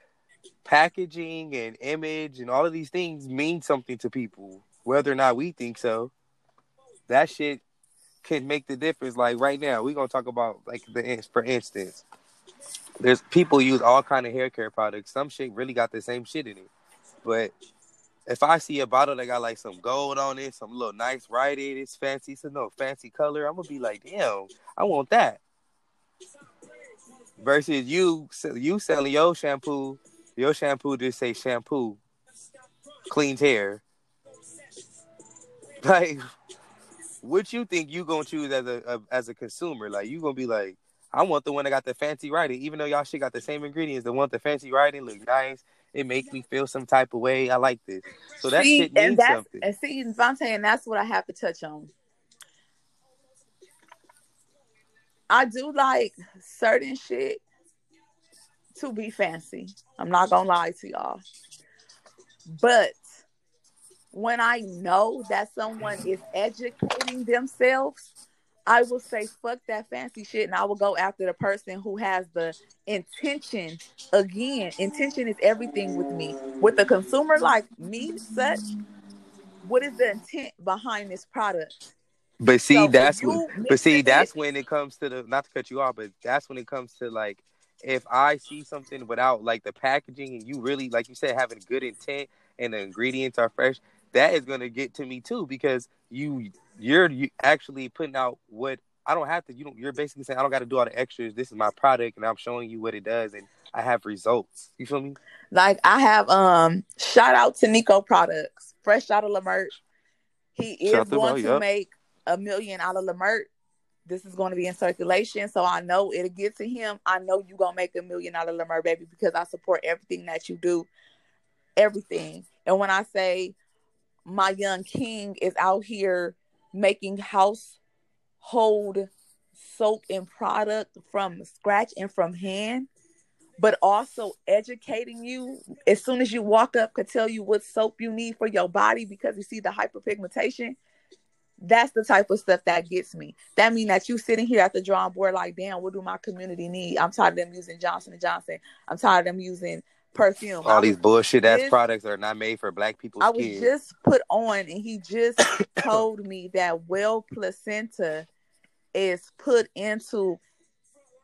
packaging and image and all of these things mean something to people, whether or not we think so. That shit can make the difference. Like right now, we're gonna talk about like the for instance, there's people use all kind of hair care products. Some shit really got the same shit in it, but if I see a bottle that got like some gold on it, some little nice writing, it's fancy, so no fancy color, I'm gonna be like, damn, I want that. Versus you, you selling your shampoo, your shampoo just say shampoo, cleans hair. Like, what you think you gonna choose as a, a as a consumer? Like, you gonna be like, I want the one that got the fancy writing, even though y'all shit got the same ingredients. The one with the fancy writing look nice. It makes me feel some type of way. I like this. So that see, shit means and that's something. and see, Vonté, and that's what I have to touch on. I do like certain shit to be fancy. I'm not gonna lie to y'all. But when I know that someone is educating themselves, I will say fuck that fancy shit and I will go after the person who has the intention. Again, intention is everything with me. With a consumer like me, such, what is the intent behind this product? But see, So that's when, but see, that's with- when it comes to the not to cut you off, but that's when it comes to like if I see something without like the packaging and you really like you said having good intent and the ingredients are fresh, that is gonna get to me too because you you're you actually putting out what I don't have to. You don't. You're basically saying I don't got to do all the extras. This is my product, and I'm showing you what it does, and I have results. You feel me? Like I have um shout out to Nico Products, fresh out of Leimert. He is Shout to going to yup. make a million out of Leimert. This is going to be in circulation, so I know it'll get to him. I know you're gonna make a million of Leimert, baby, because I support everything that you do, everything. And when I say my young king is out here making household soap and product from scratch and from hand, but also educating you as soon as you walk up could tell you what soap you need for your body because you see the hyperpigmentation. That's the type of stuff that gets me. That mean that you sitting here at the drawing board like, damn, what do my community need? I'm tired of them using Johnson and Johnson. I'm tired of them using perfume. All these bullshit ass products are not made for black people. I was kids. just put on, and he just told me that well placenta is put into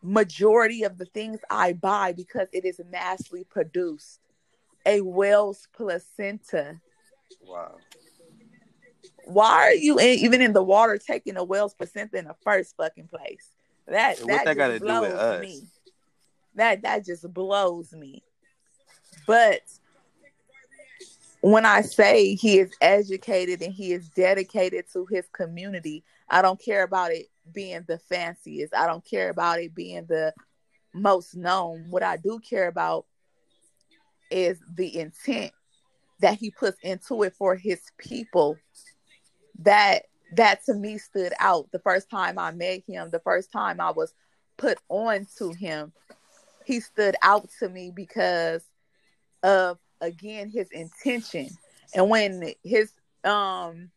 majority of the things I buy because it is massively produced. A whale's placenta. wow. Why are you in, even in the water taking a whale's placenta in the first fucking place? That that, that just gotta do with blows us? me. That that just blows me. But when I say he is educated and he is dedicated to his community, I don't care about it being the fanciest. I don't care about it being the most known. What I do care about is the intent that he puts into it for his people. That that to me stood out the first time I met him, the first time I was put on to him. He stood out to me because of again his intention. And when his um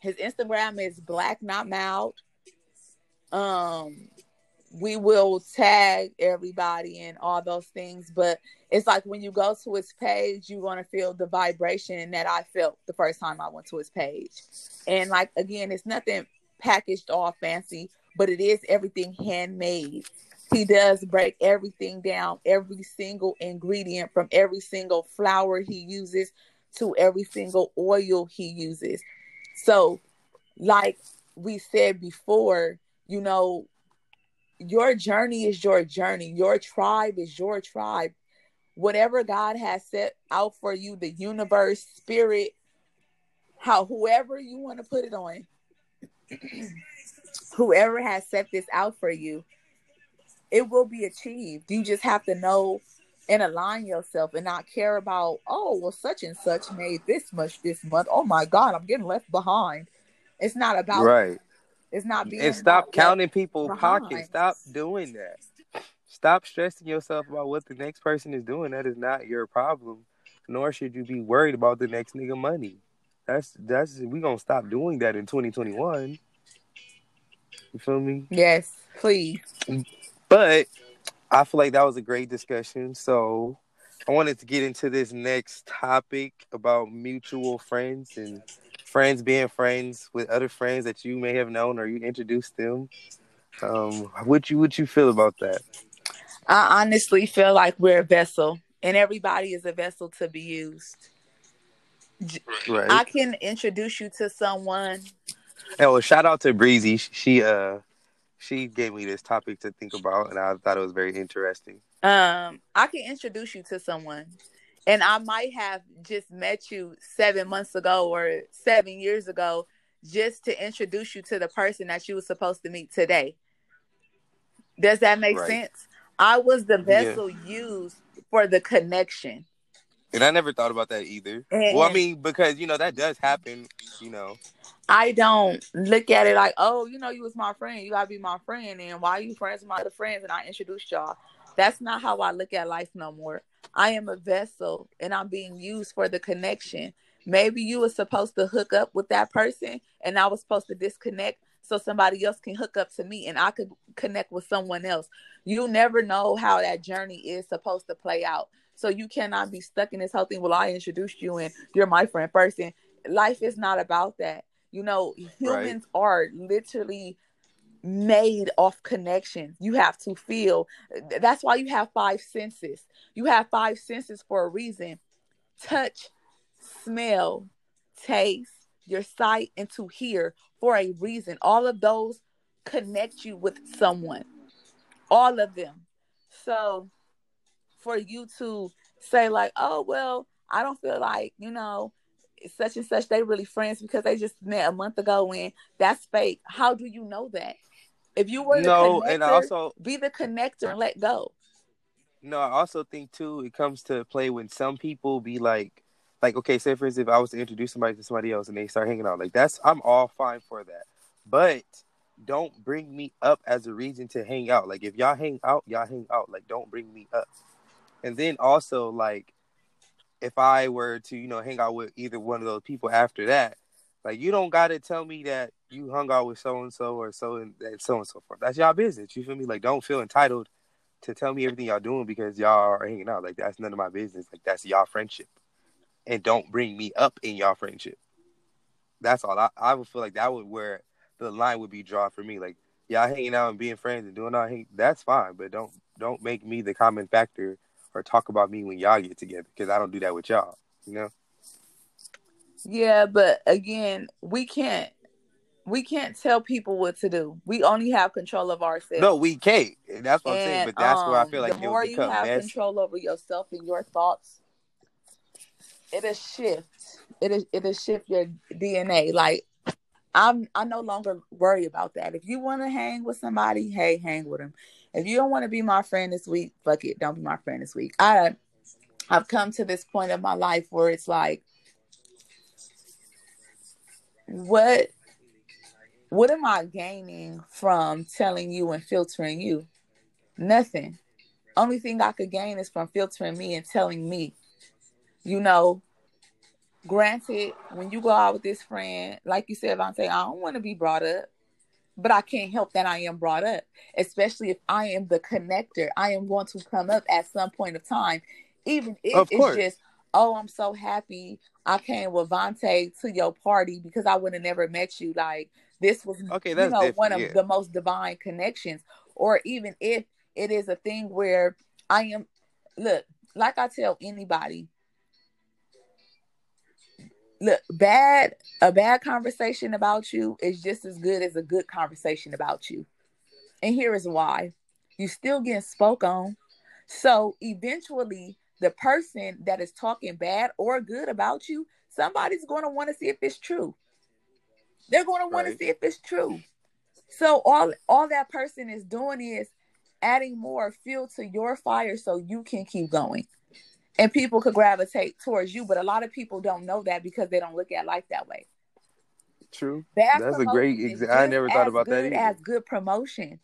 his Instagram is black not mild. Um we will tag everybody and all those things, but it's like when you go to his page, you're gonna feel the vibration that I felt the first time I went to his page. And like again, it's nothing packaged all fancy, but it is everything handmade. He does break everything down, every single ingredient from every single flour he uses to every single oil he uses. So, like we said before, you know, your journey is your journey. Your tribe is your tribe. Whatever God has set out for you, the universe, spirit, how whoever you want to put it on, whoever has set this out for you, it will be achieved. You just have to know and align yourself and not care about, oh, well, such and such made this much this month. Oh my God, I'm getting left behind. It's not about right. It's not being and stop counting people's behind. pockets. Stop doing that. Stop stressing yourself about what the next person is doing. That is not your problem. Nor should you be worried about the next nigga money. That's that's we gonna stop doing that in 2021. You feel me? Yes, please. But I feel like that was a great discussion. So I wanted to get into this next topic about mutual friends and friends being friends with other friends that you may have known or you introduced them. Um, what you what you feel about that? I honestly feel like we're a vessel and everybody is a vessel to be used. Right. I can introduce you to someone. And well, shout out to Breezy. She uh she gave me this topic to think about, and I thought it was very interesting. Um, I can introduce you to someone, and I might have just met you seven months ago or seven years ago, just to introduce you to the person that you were supposed to meet today. Does that make Right. sense? I was the vessel used for the connection. And I never thought about that either. And- well, I mean, because you know that does happen. You know, I don't look at it like, oh, you know, you was my friend. You gotta be my friend. And why are you friends with my other friends? And I introduced y'all. That's not how I look at life no more. I am a vessel and I'm being used for the connection. Maybe you were supposed to hook up with that person and I was supposed to disconnect so somebody else can hook up to me and I could connect with someone else. You never know how that journey is supposed to play out. So you cannot be stuck in this whole thing. Well, I introduced you and you're my friend first. And life is not about that. You know, humans are literally made off connections. You have to feel. That's why you have five senses. You have five senses for a reason touch, smell, taste, your sight, and to hear for a reason. All of those connect you with someone. All of them. So for you to say, like, oh, well, I don't feel like, you know, such and such, they really friends because they just met a month ago and that's fake. How do you know that? If you were no, and also be the connector and let go. no, I also think too it comes to play when some people be like, like okay, say for instance, if I was to introduce somebody to somebody else and they start hanging out, like that's I'm all fine for that, but don't bring me up as a reason to hang out. Like if y'all hang out, y'all hang out. Like don't bring me up. And then also like if I were to you know hang out with either one of those people after that, like you don't got to tell me that you hung out with so and so or so and so and so forth. That's y'all business. You feel me? Like don't feel entitled to tell me everything y'all doing because y'all are hanging out. Like that's none of my business. Like that's y'all friendship, and don't bring me up in y'all friendship. That's all. I, I would feel like that would where the line would be drawn for me. Like y'all hanging out and being friends and doing all hang, that's fine, but don't don't make me the common factor or talk about me when y'all get together because I don't do that with y'all. You know? Yeah, but again, we can't we can't tell people what to do. We only have control of ourselves. No, we can't. That's what I'm saying. But that's where I um, feel like the more you have messy. control over yourself and your thoughts, it'll shift. It'll it'll shift your DNA. Like I'm I no longer worry about that. If you want to hang with somebody, hey, hang with them. If you don't want to be my friend this week, fuck it, don't be my friend this week. I I've come to this point of my life where it's like what what am I gaining from telling you and filtering you? Nothing. Only thing I could gain is from filtering me and telling me. You know, granted, when you go out with this friend, like you said, Vonté, I don't want to be brought up, but I can't help that I am brought up, especially if I am the connector. I am going to come up at some point of time, even if it's just, oh, I'm so happy I came with Vonté to your party because I would have never met you. Like this was, Okay, you know, one of yeah. the most divine connections. Or even if it is a thing where I am, look, like I tell anybody, look bad a bad conversation about you is just as good as a good conversation about you and here is why you still getting spoke on so eventually the person that is talking bad or good about you somebody's going to want to see if it's true they're going to want Right. to see if it's true. So all all that person is doing is adding more fuel to your fire so you can keep going. And people could gravitate towards you but a lot of people don't know that because they don't look at life that way. True. bad That's a great promotion is exa- I never thought about that either. as good promotion.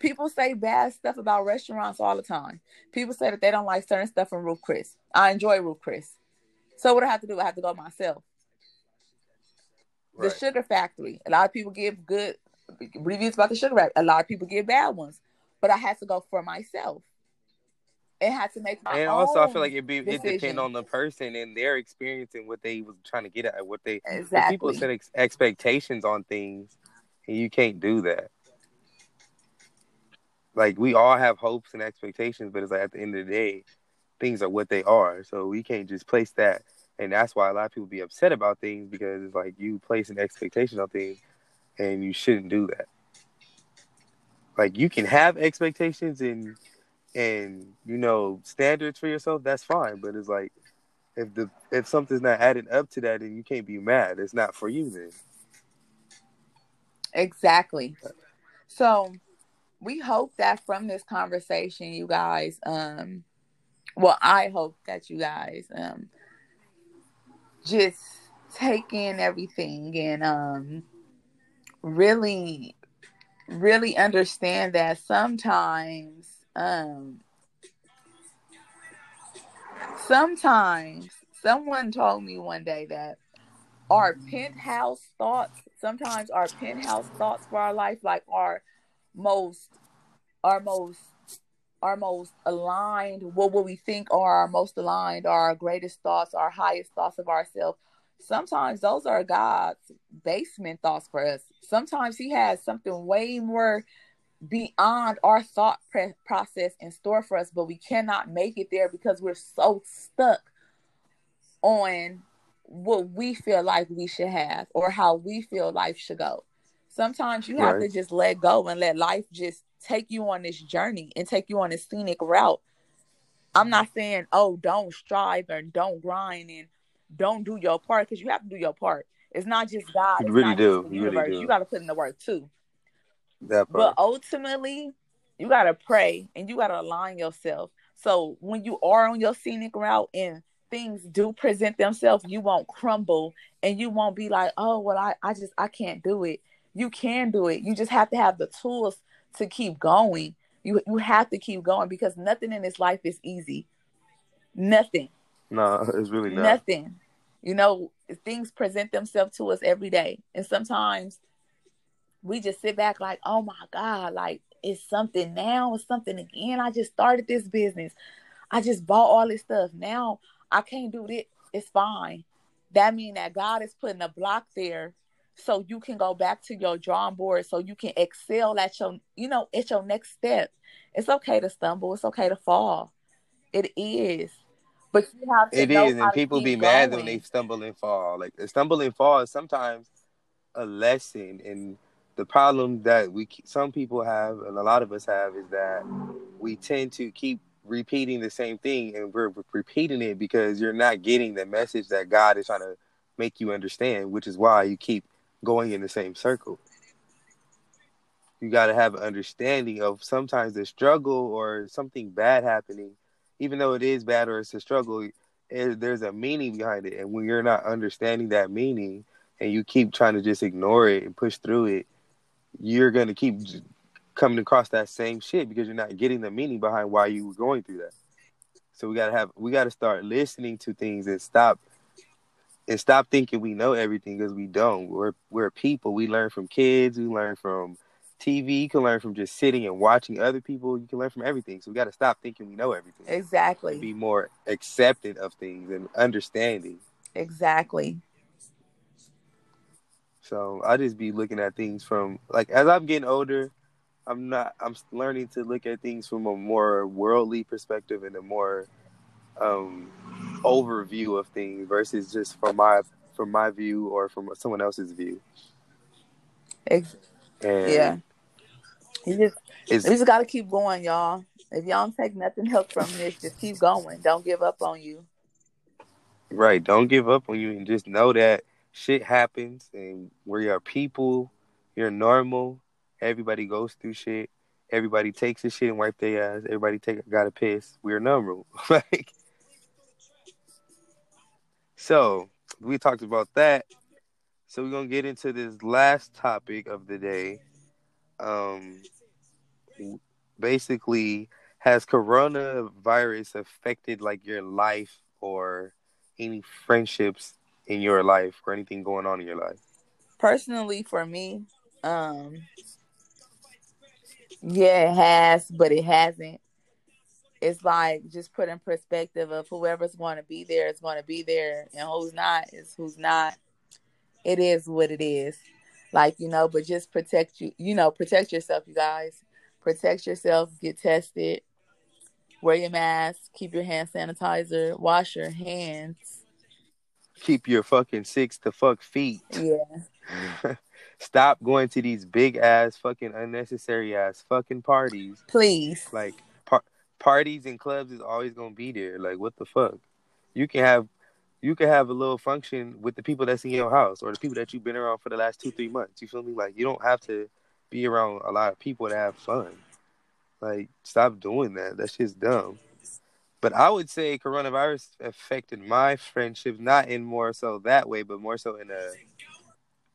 People say bad stuff about restaurants all the time. People say that they don't like certain stuff from Ruth Chris I enjoy Ruth Chris so what do I have to do? I have to go myself the Right. sugar factory a lot of people give good reviews about the sugar factory a lot of people give bad ones but I had to go for myself it had to make my own And also, I feel like it be it decision. depend on the person and their experience and what they was trying to get at, what they if people exactly set ex- expectations on things, and you can't do that. Like we all have hopes and expectations, but it's like at the end of the day, things are what they are. So we can't just place that, and that's why a lot of people be upset about things because it's like you place an expectation on things, and you shouldn't do that. Like you can have expectations and and you know standards for yourself. That's fine, but it's like if the if something's not adding up to that, then you can't be mad. It's not for you then. Exactly. So we hope that from this conversation, you guys, um, well, I hope that you guys um just take in everything and um really really understand that sometimes um sometimes someone told me one day that our penthouse thoughts sometimes our penthouse thoughts for our life like our most our most our most aligned what what we think are our most aligned are our greatest thoughts our highest thoughts of ourselves sometimes those are god's basement thoughts for us sometimes he has something way more beyond our thought pre- process in store for us but we cannot make it there because we're so stuck on what we feel like we should have or how we feel life should go. Sometimes you have Right. to just let go and let life just take you on this journey and take you on this scenic route. I'm not saying, oh, don't strive and don't grind and don't do your part because you have to do your part. It's not just God. You really do. You really do. You got to put in the work too. That But ultimately, you got to pray and you got to align yourself. So when you are on your scenic route and things do present themselves, you won't crumble and you won't be like, oh, well, I, I just, I can't do it. You can do it. You just have to have the tools to keep going. You, you have to keep going because nothing in this life is easy. Nothing. no, it's really not. Nothing. You know, things present themselves to us every day. And sometimes we just sit back like, oh my God, like it's something now, it's something again. I just started this business. I just bought all this stuff. Now I can't do this. It's fine. That means that God is putting a block there so you can go back to your drawing board so you can excel at your, you know, at your next step. It's okay to stumble. It's okay to fall. It is. But you have to It know is, and people be mad going. when they stumble and fall. Like stumble and fall is sometimes a lesson, and the problem that we some people have, and a lot of us have, is that we tend to keep repeating the same thing, and we're repeating it because you're not getting the message that God is trying to make you understand, which is why you keep going in the same circle. you got to have an understanding of sometimes the struggle or something bad happening, even though it is bad or it's a struggle. It, there's a meaning behind it, and when you're not understanding that meaning, and you keep trying to just ignore it and push through it, you're gonna keep coming across that same shit because you're not getting the meaning behind why you were going through that. So we gotta have we gotta start listening to things and stop and stop thinking we know everything because we don't. We're we're people. We learn from kids. We learn from TV. You can learn from just sitting and watching other people. You can learn from everything. So we got to stop thinking we know everything. Exactly. Be more accepting of things and understanding. Exactly. So I just be looking at things from like as I'm getting older, I'm not I'm learning to look at things from a more worldly perspective and a more um overview of things versus just from my from my view or from someone else's view. Ex- yeah. You just you just gotta keep going, y'all. If y'all don't take nothing else from this, just keep going. Don't give up on you. right. Don't give up on you and just know that shit happens and we are people. You're normal. Everybody goes through shit. Everybody takes this shit and wipe their ass. Everybody take got a piss. We're normal. like so we talked about that. So we're gonna get into this last topic of the day. Um basically has coronavirus affected like your life or any friendships in your life or anything going on in your life? Personally, for me, um, yeah, it has, but it hasn't. It's like just put in perspective of whoever's going to be there is going to be there, and who's not is who's not. It is what it is. Like you know, but just protect you. You know, protect yourself, you guys. Protect yourself. Get tested. Wear your mask. Keep your hand sanitizer. Wash your hands. Keep your fucking six to fuck feet. Yeah, Stop going to these big ass fucking unnecessary ass fucking parties. please. Like parties and clubs is always gonna be there. Like what the fuck? You can have you can have a little function with the people that's in your house or the people that you've been around for the last two three months. You feel me? Like you don't have to be around a lot of people to have fun. Like stop doing that. That's just dumb. But I would say coronavirus affected my friendships not in more so that way, but more so in a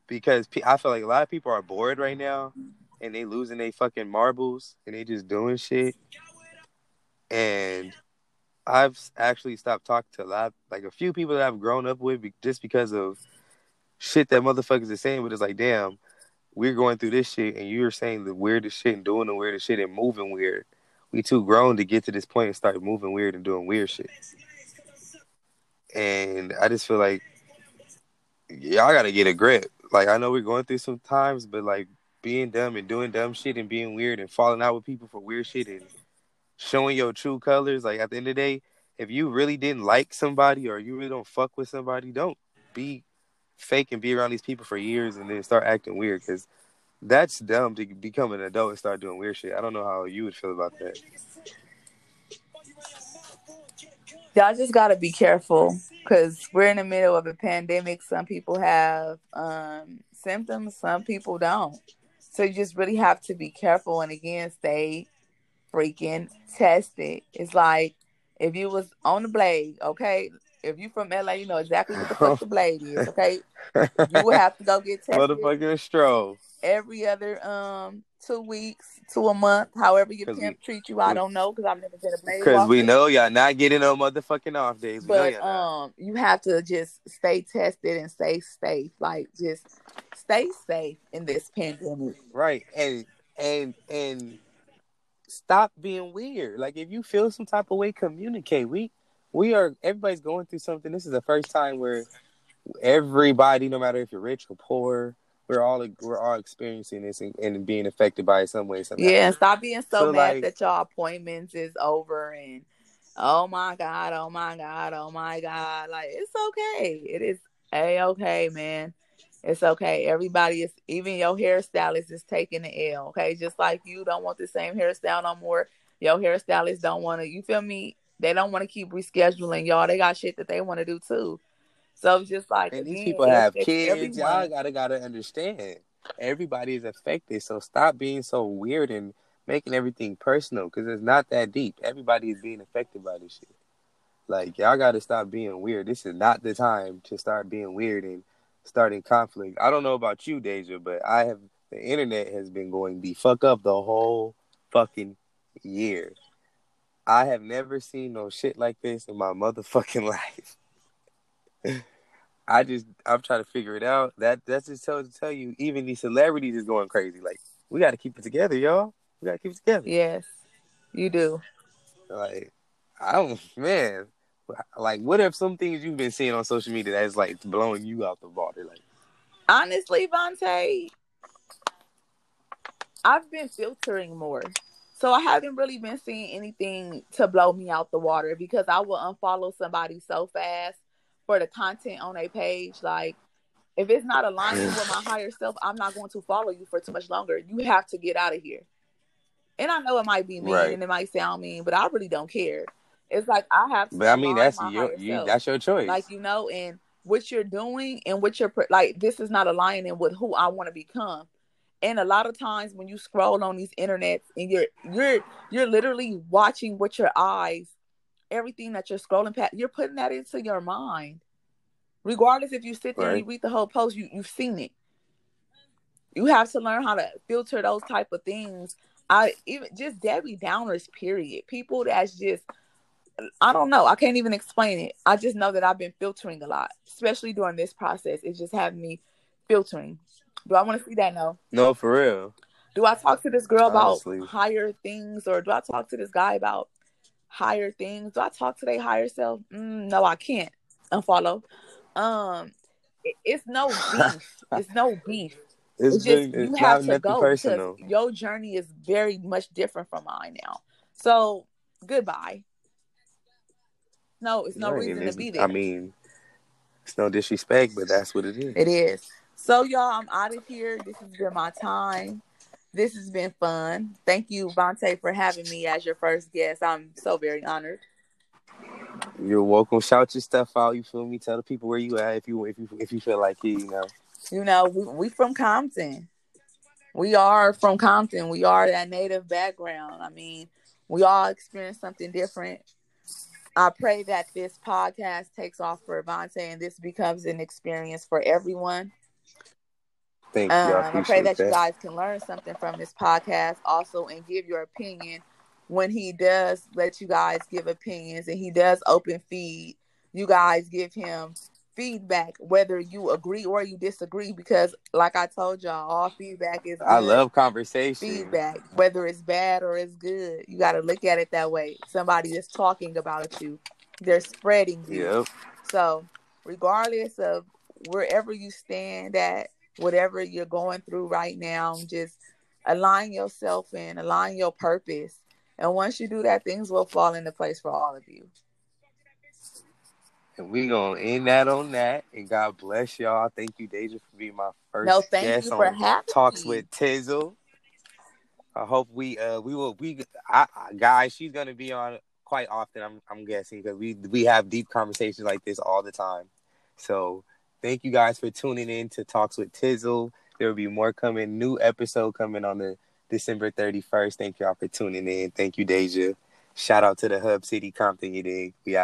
because I feel like a lot of people are bored right now and they losing their fucking marbles and they just doing shit. And I've actually stopped talking to a lot, like a few people that I've grown up with, just because of shit that motherfuckers are saying. But it's like, damn, we're going through this shit, and you're saying the weirdest shit and doing the weirdest shit and moving weird. We too grown to get to this point and start moving weird and doing weird shit. And I just feel like y'all gotta get a grip. Like I know we're going through some times, but like being dumb and doing dumb shit and being weird and falling out with people for weird shit and showing your true colors. Like at the end of the day, if you really didn't like somebody or you really don't fuck with somebody, don't be fake and be around these people for years and then start acting weird because that's dumb to become an adult and start doing weird shit. I don't know how you would feel about that. y'all just got to be careful because we're in the middle of a pandemic some people have um symptoms some people don't so you just really have to be careful and again stay freaking tested it's like if you was on the blade okay if you from la you know exactly what the fuck the blade is okay you would have to go get tested Motherfucking stroll. every other um two weeks to a month however your 'Cause we- pimp treat you i don't know because i've never been a blade Because we know y'all not getting no motherfucking off days. We but um you have to just stay tested and stay safe like just stay safe in this pandemic Right. And and and stop being weird. Like if you feel some type of way, communicate. We we are everybody's going through something. This is the first time where everybody, no matter if you're rich or poor, we're all we're all experiencing this and, and being affected by it some way, somehow. yeah stop being so, So, mad like- that y'all appointments is over and oh my god oh my god oh my god like it's okay it is a okay man it's okay everybody is even your hairstylist is taking the l okay just like you don't want the same hairstyle no more your hairstylist don't want to you feel me they don't want to keep rescheduling y'all they got shit that they want to do too so it's just like And these people have kids. everyone. Y'all gotta gotta understand. everybody is affected. So stop being so weird and making everything personal because it's not that deep. Everybody is being affected by this shit. Like y'all got to stop being weird. This is not the time to start being weird and starting conflict. I don't know about you, Deja, but I have the internet has been going the fuck up the whole fucking year. I have never seen no shit like this in my motherfucking life. I just I'm trying to figure it out. That that's just tell to tell you, even these celebrities is going crazy. Like we got to keep it together, y'all. We got to keep it together. Yes, you do. Like I don't, man. Like, what if some things you've been seeing on social media that's like blowing you out the water? Like, honestly, Vonté, I've been filtering more. So I haven't really been seeing anything to blow me out the water because I will unfollow somebody so fast for the content on a page. Like if it's not aligning with my higher self, I'm not going to follow you for too much longer. You have to get out of here. And I know it might be mean right. and it might sound mean, but I really don't care. It's like I have to. But I mean, that's your you, that's your choice. Like you know, and what you're doing and what you're like, this is not aligning with who I want to become and a lot of times when you scroll on these internets and you're you're you're literally watching with your eyes everything that you're scrolling past you're putting that into your mind regardless if you sit there right. and you read the whole post you, you've seen it you have to learn how to filter those type of things i even just debbie downers period people that's just i don't know i can't even explain it i just know that i've been filtering a lot especially during this process it's just having me filtering do I want to see that? No. No, for real. Do I talk to this girl Honestly. about higher things, or do I talk to this guy about higher things? Do I talk to their higher self? Mm, no, I can't. Unfollow. Um, it, it's no beef. it's no beef. It's, it's just been, it's you have to go because your journey is very much different from mine now. So goodbye. No, it's no right, reason to be there. I mean, it's no disrespect, but that's what it is. It is. So y'all, I'm out of here. This has been my time. This has been fun. Thank you, Vonté, for having me as your first guest. I'm so very honored. You're welcome. Shout your stuff out. You feel me? Tell the people where you at if you if you if you feel like it. You know. You know, we, we from Compton. We are from Compton. We are that native background. I mean, we all experience something different. I pray that this podcast takes off for Vonté and this becomes an experience for everyone. Thank you. I, um, I pray that, that, you guys can learn something from this podcast also and give your opinion when he does let you guys give opinions and he does open feed. You guys give him feedback, whether you agree or you disagree, because like I told y'all, all feedback is. Good. I love conversation. Feedback, whether it's bad or it's good, you got to look at it that way. Somebody is talking about you, they're spreading you. Yep. So, regardless of wherever you stand at, whatever you're going through right now, just align yourself and align your purpose. And once you do that, things will fall into place for all of you. And we gonna end that on that. And God bless y'all. Thank you, Deja, for being my first no, thank guest you for on having Talks me. with Tizzle. I hope we uh we will we I, I, guys. She's gonna be on quite often. I'm I'm guessing because we we have deep conversations like this all the time. So Thank you guys for tuning in to Talks with Tizzle. There will be more coming, new episode coming on the December 31st. Thank y'all for tuning in. Thank you, Deja. Shout out to the Hub City Compton, you dig? We out.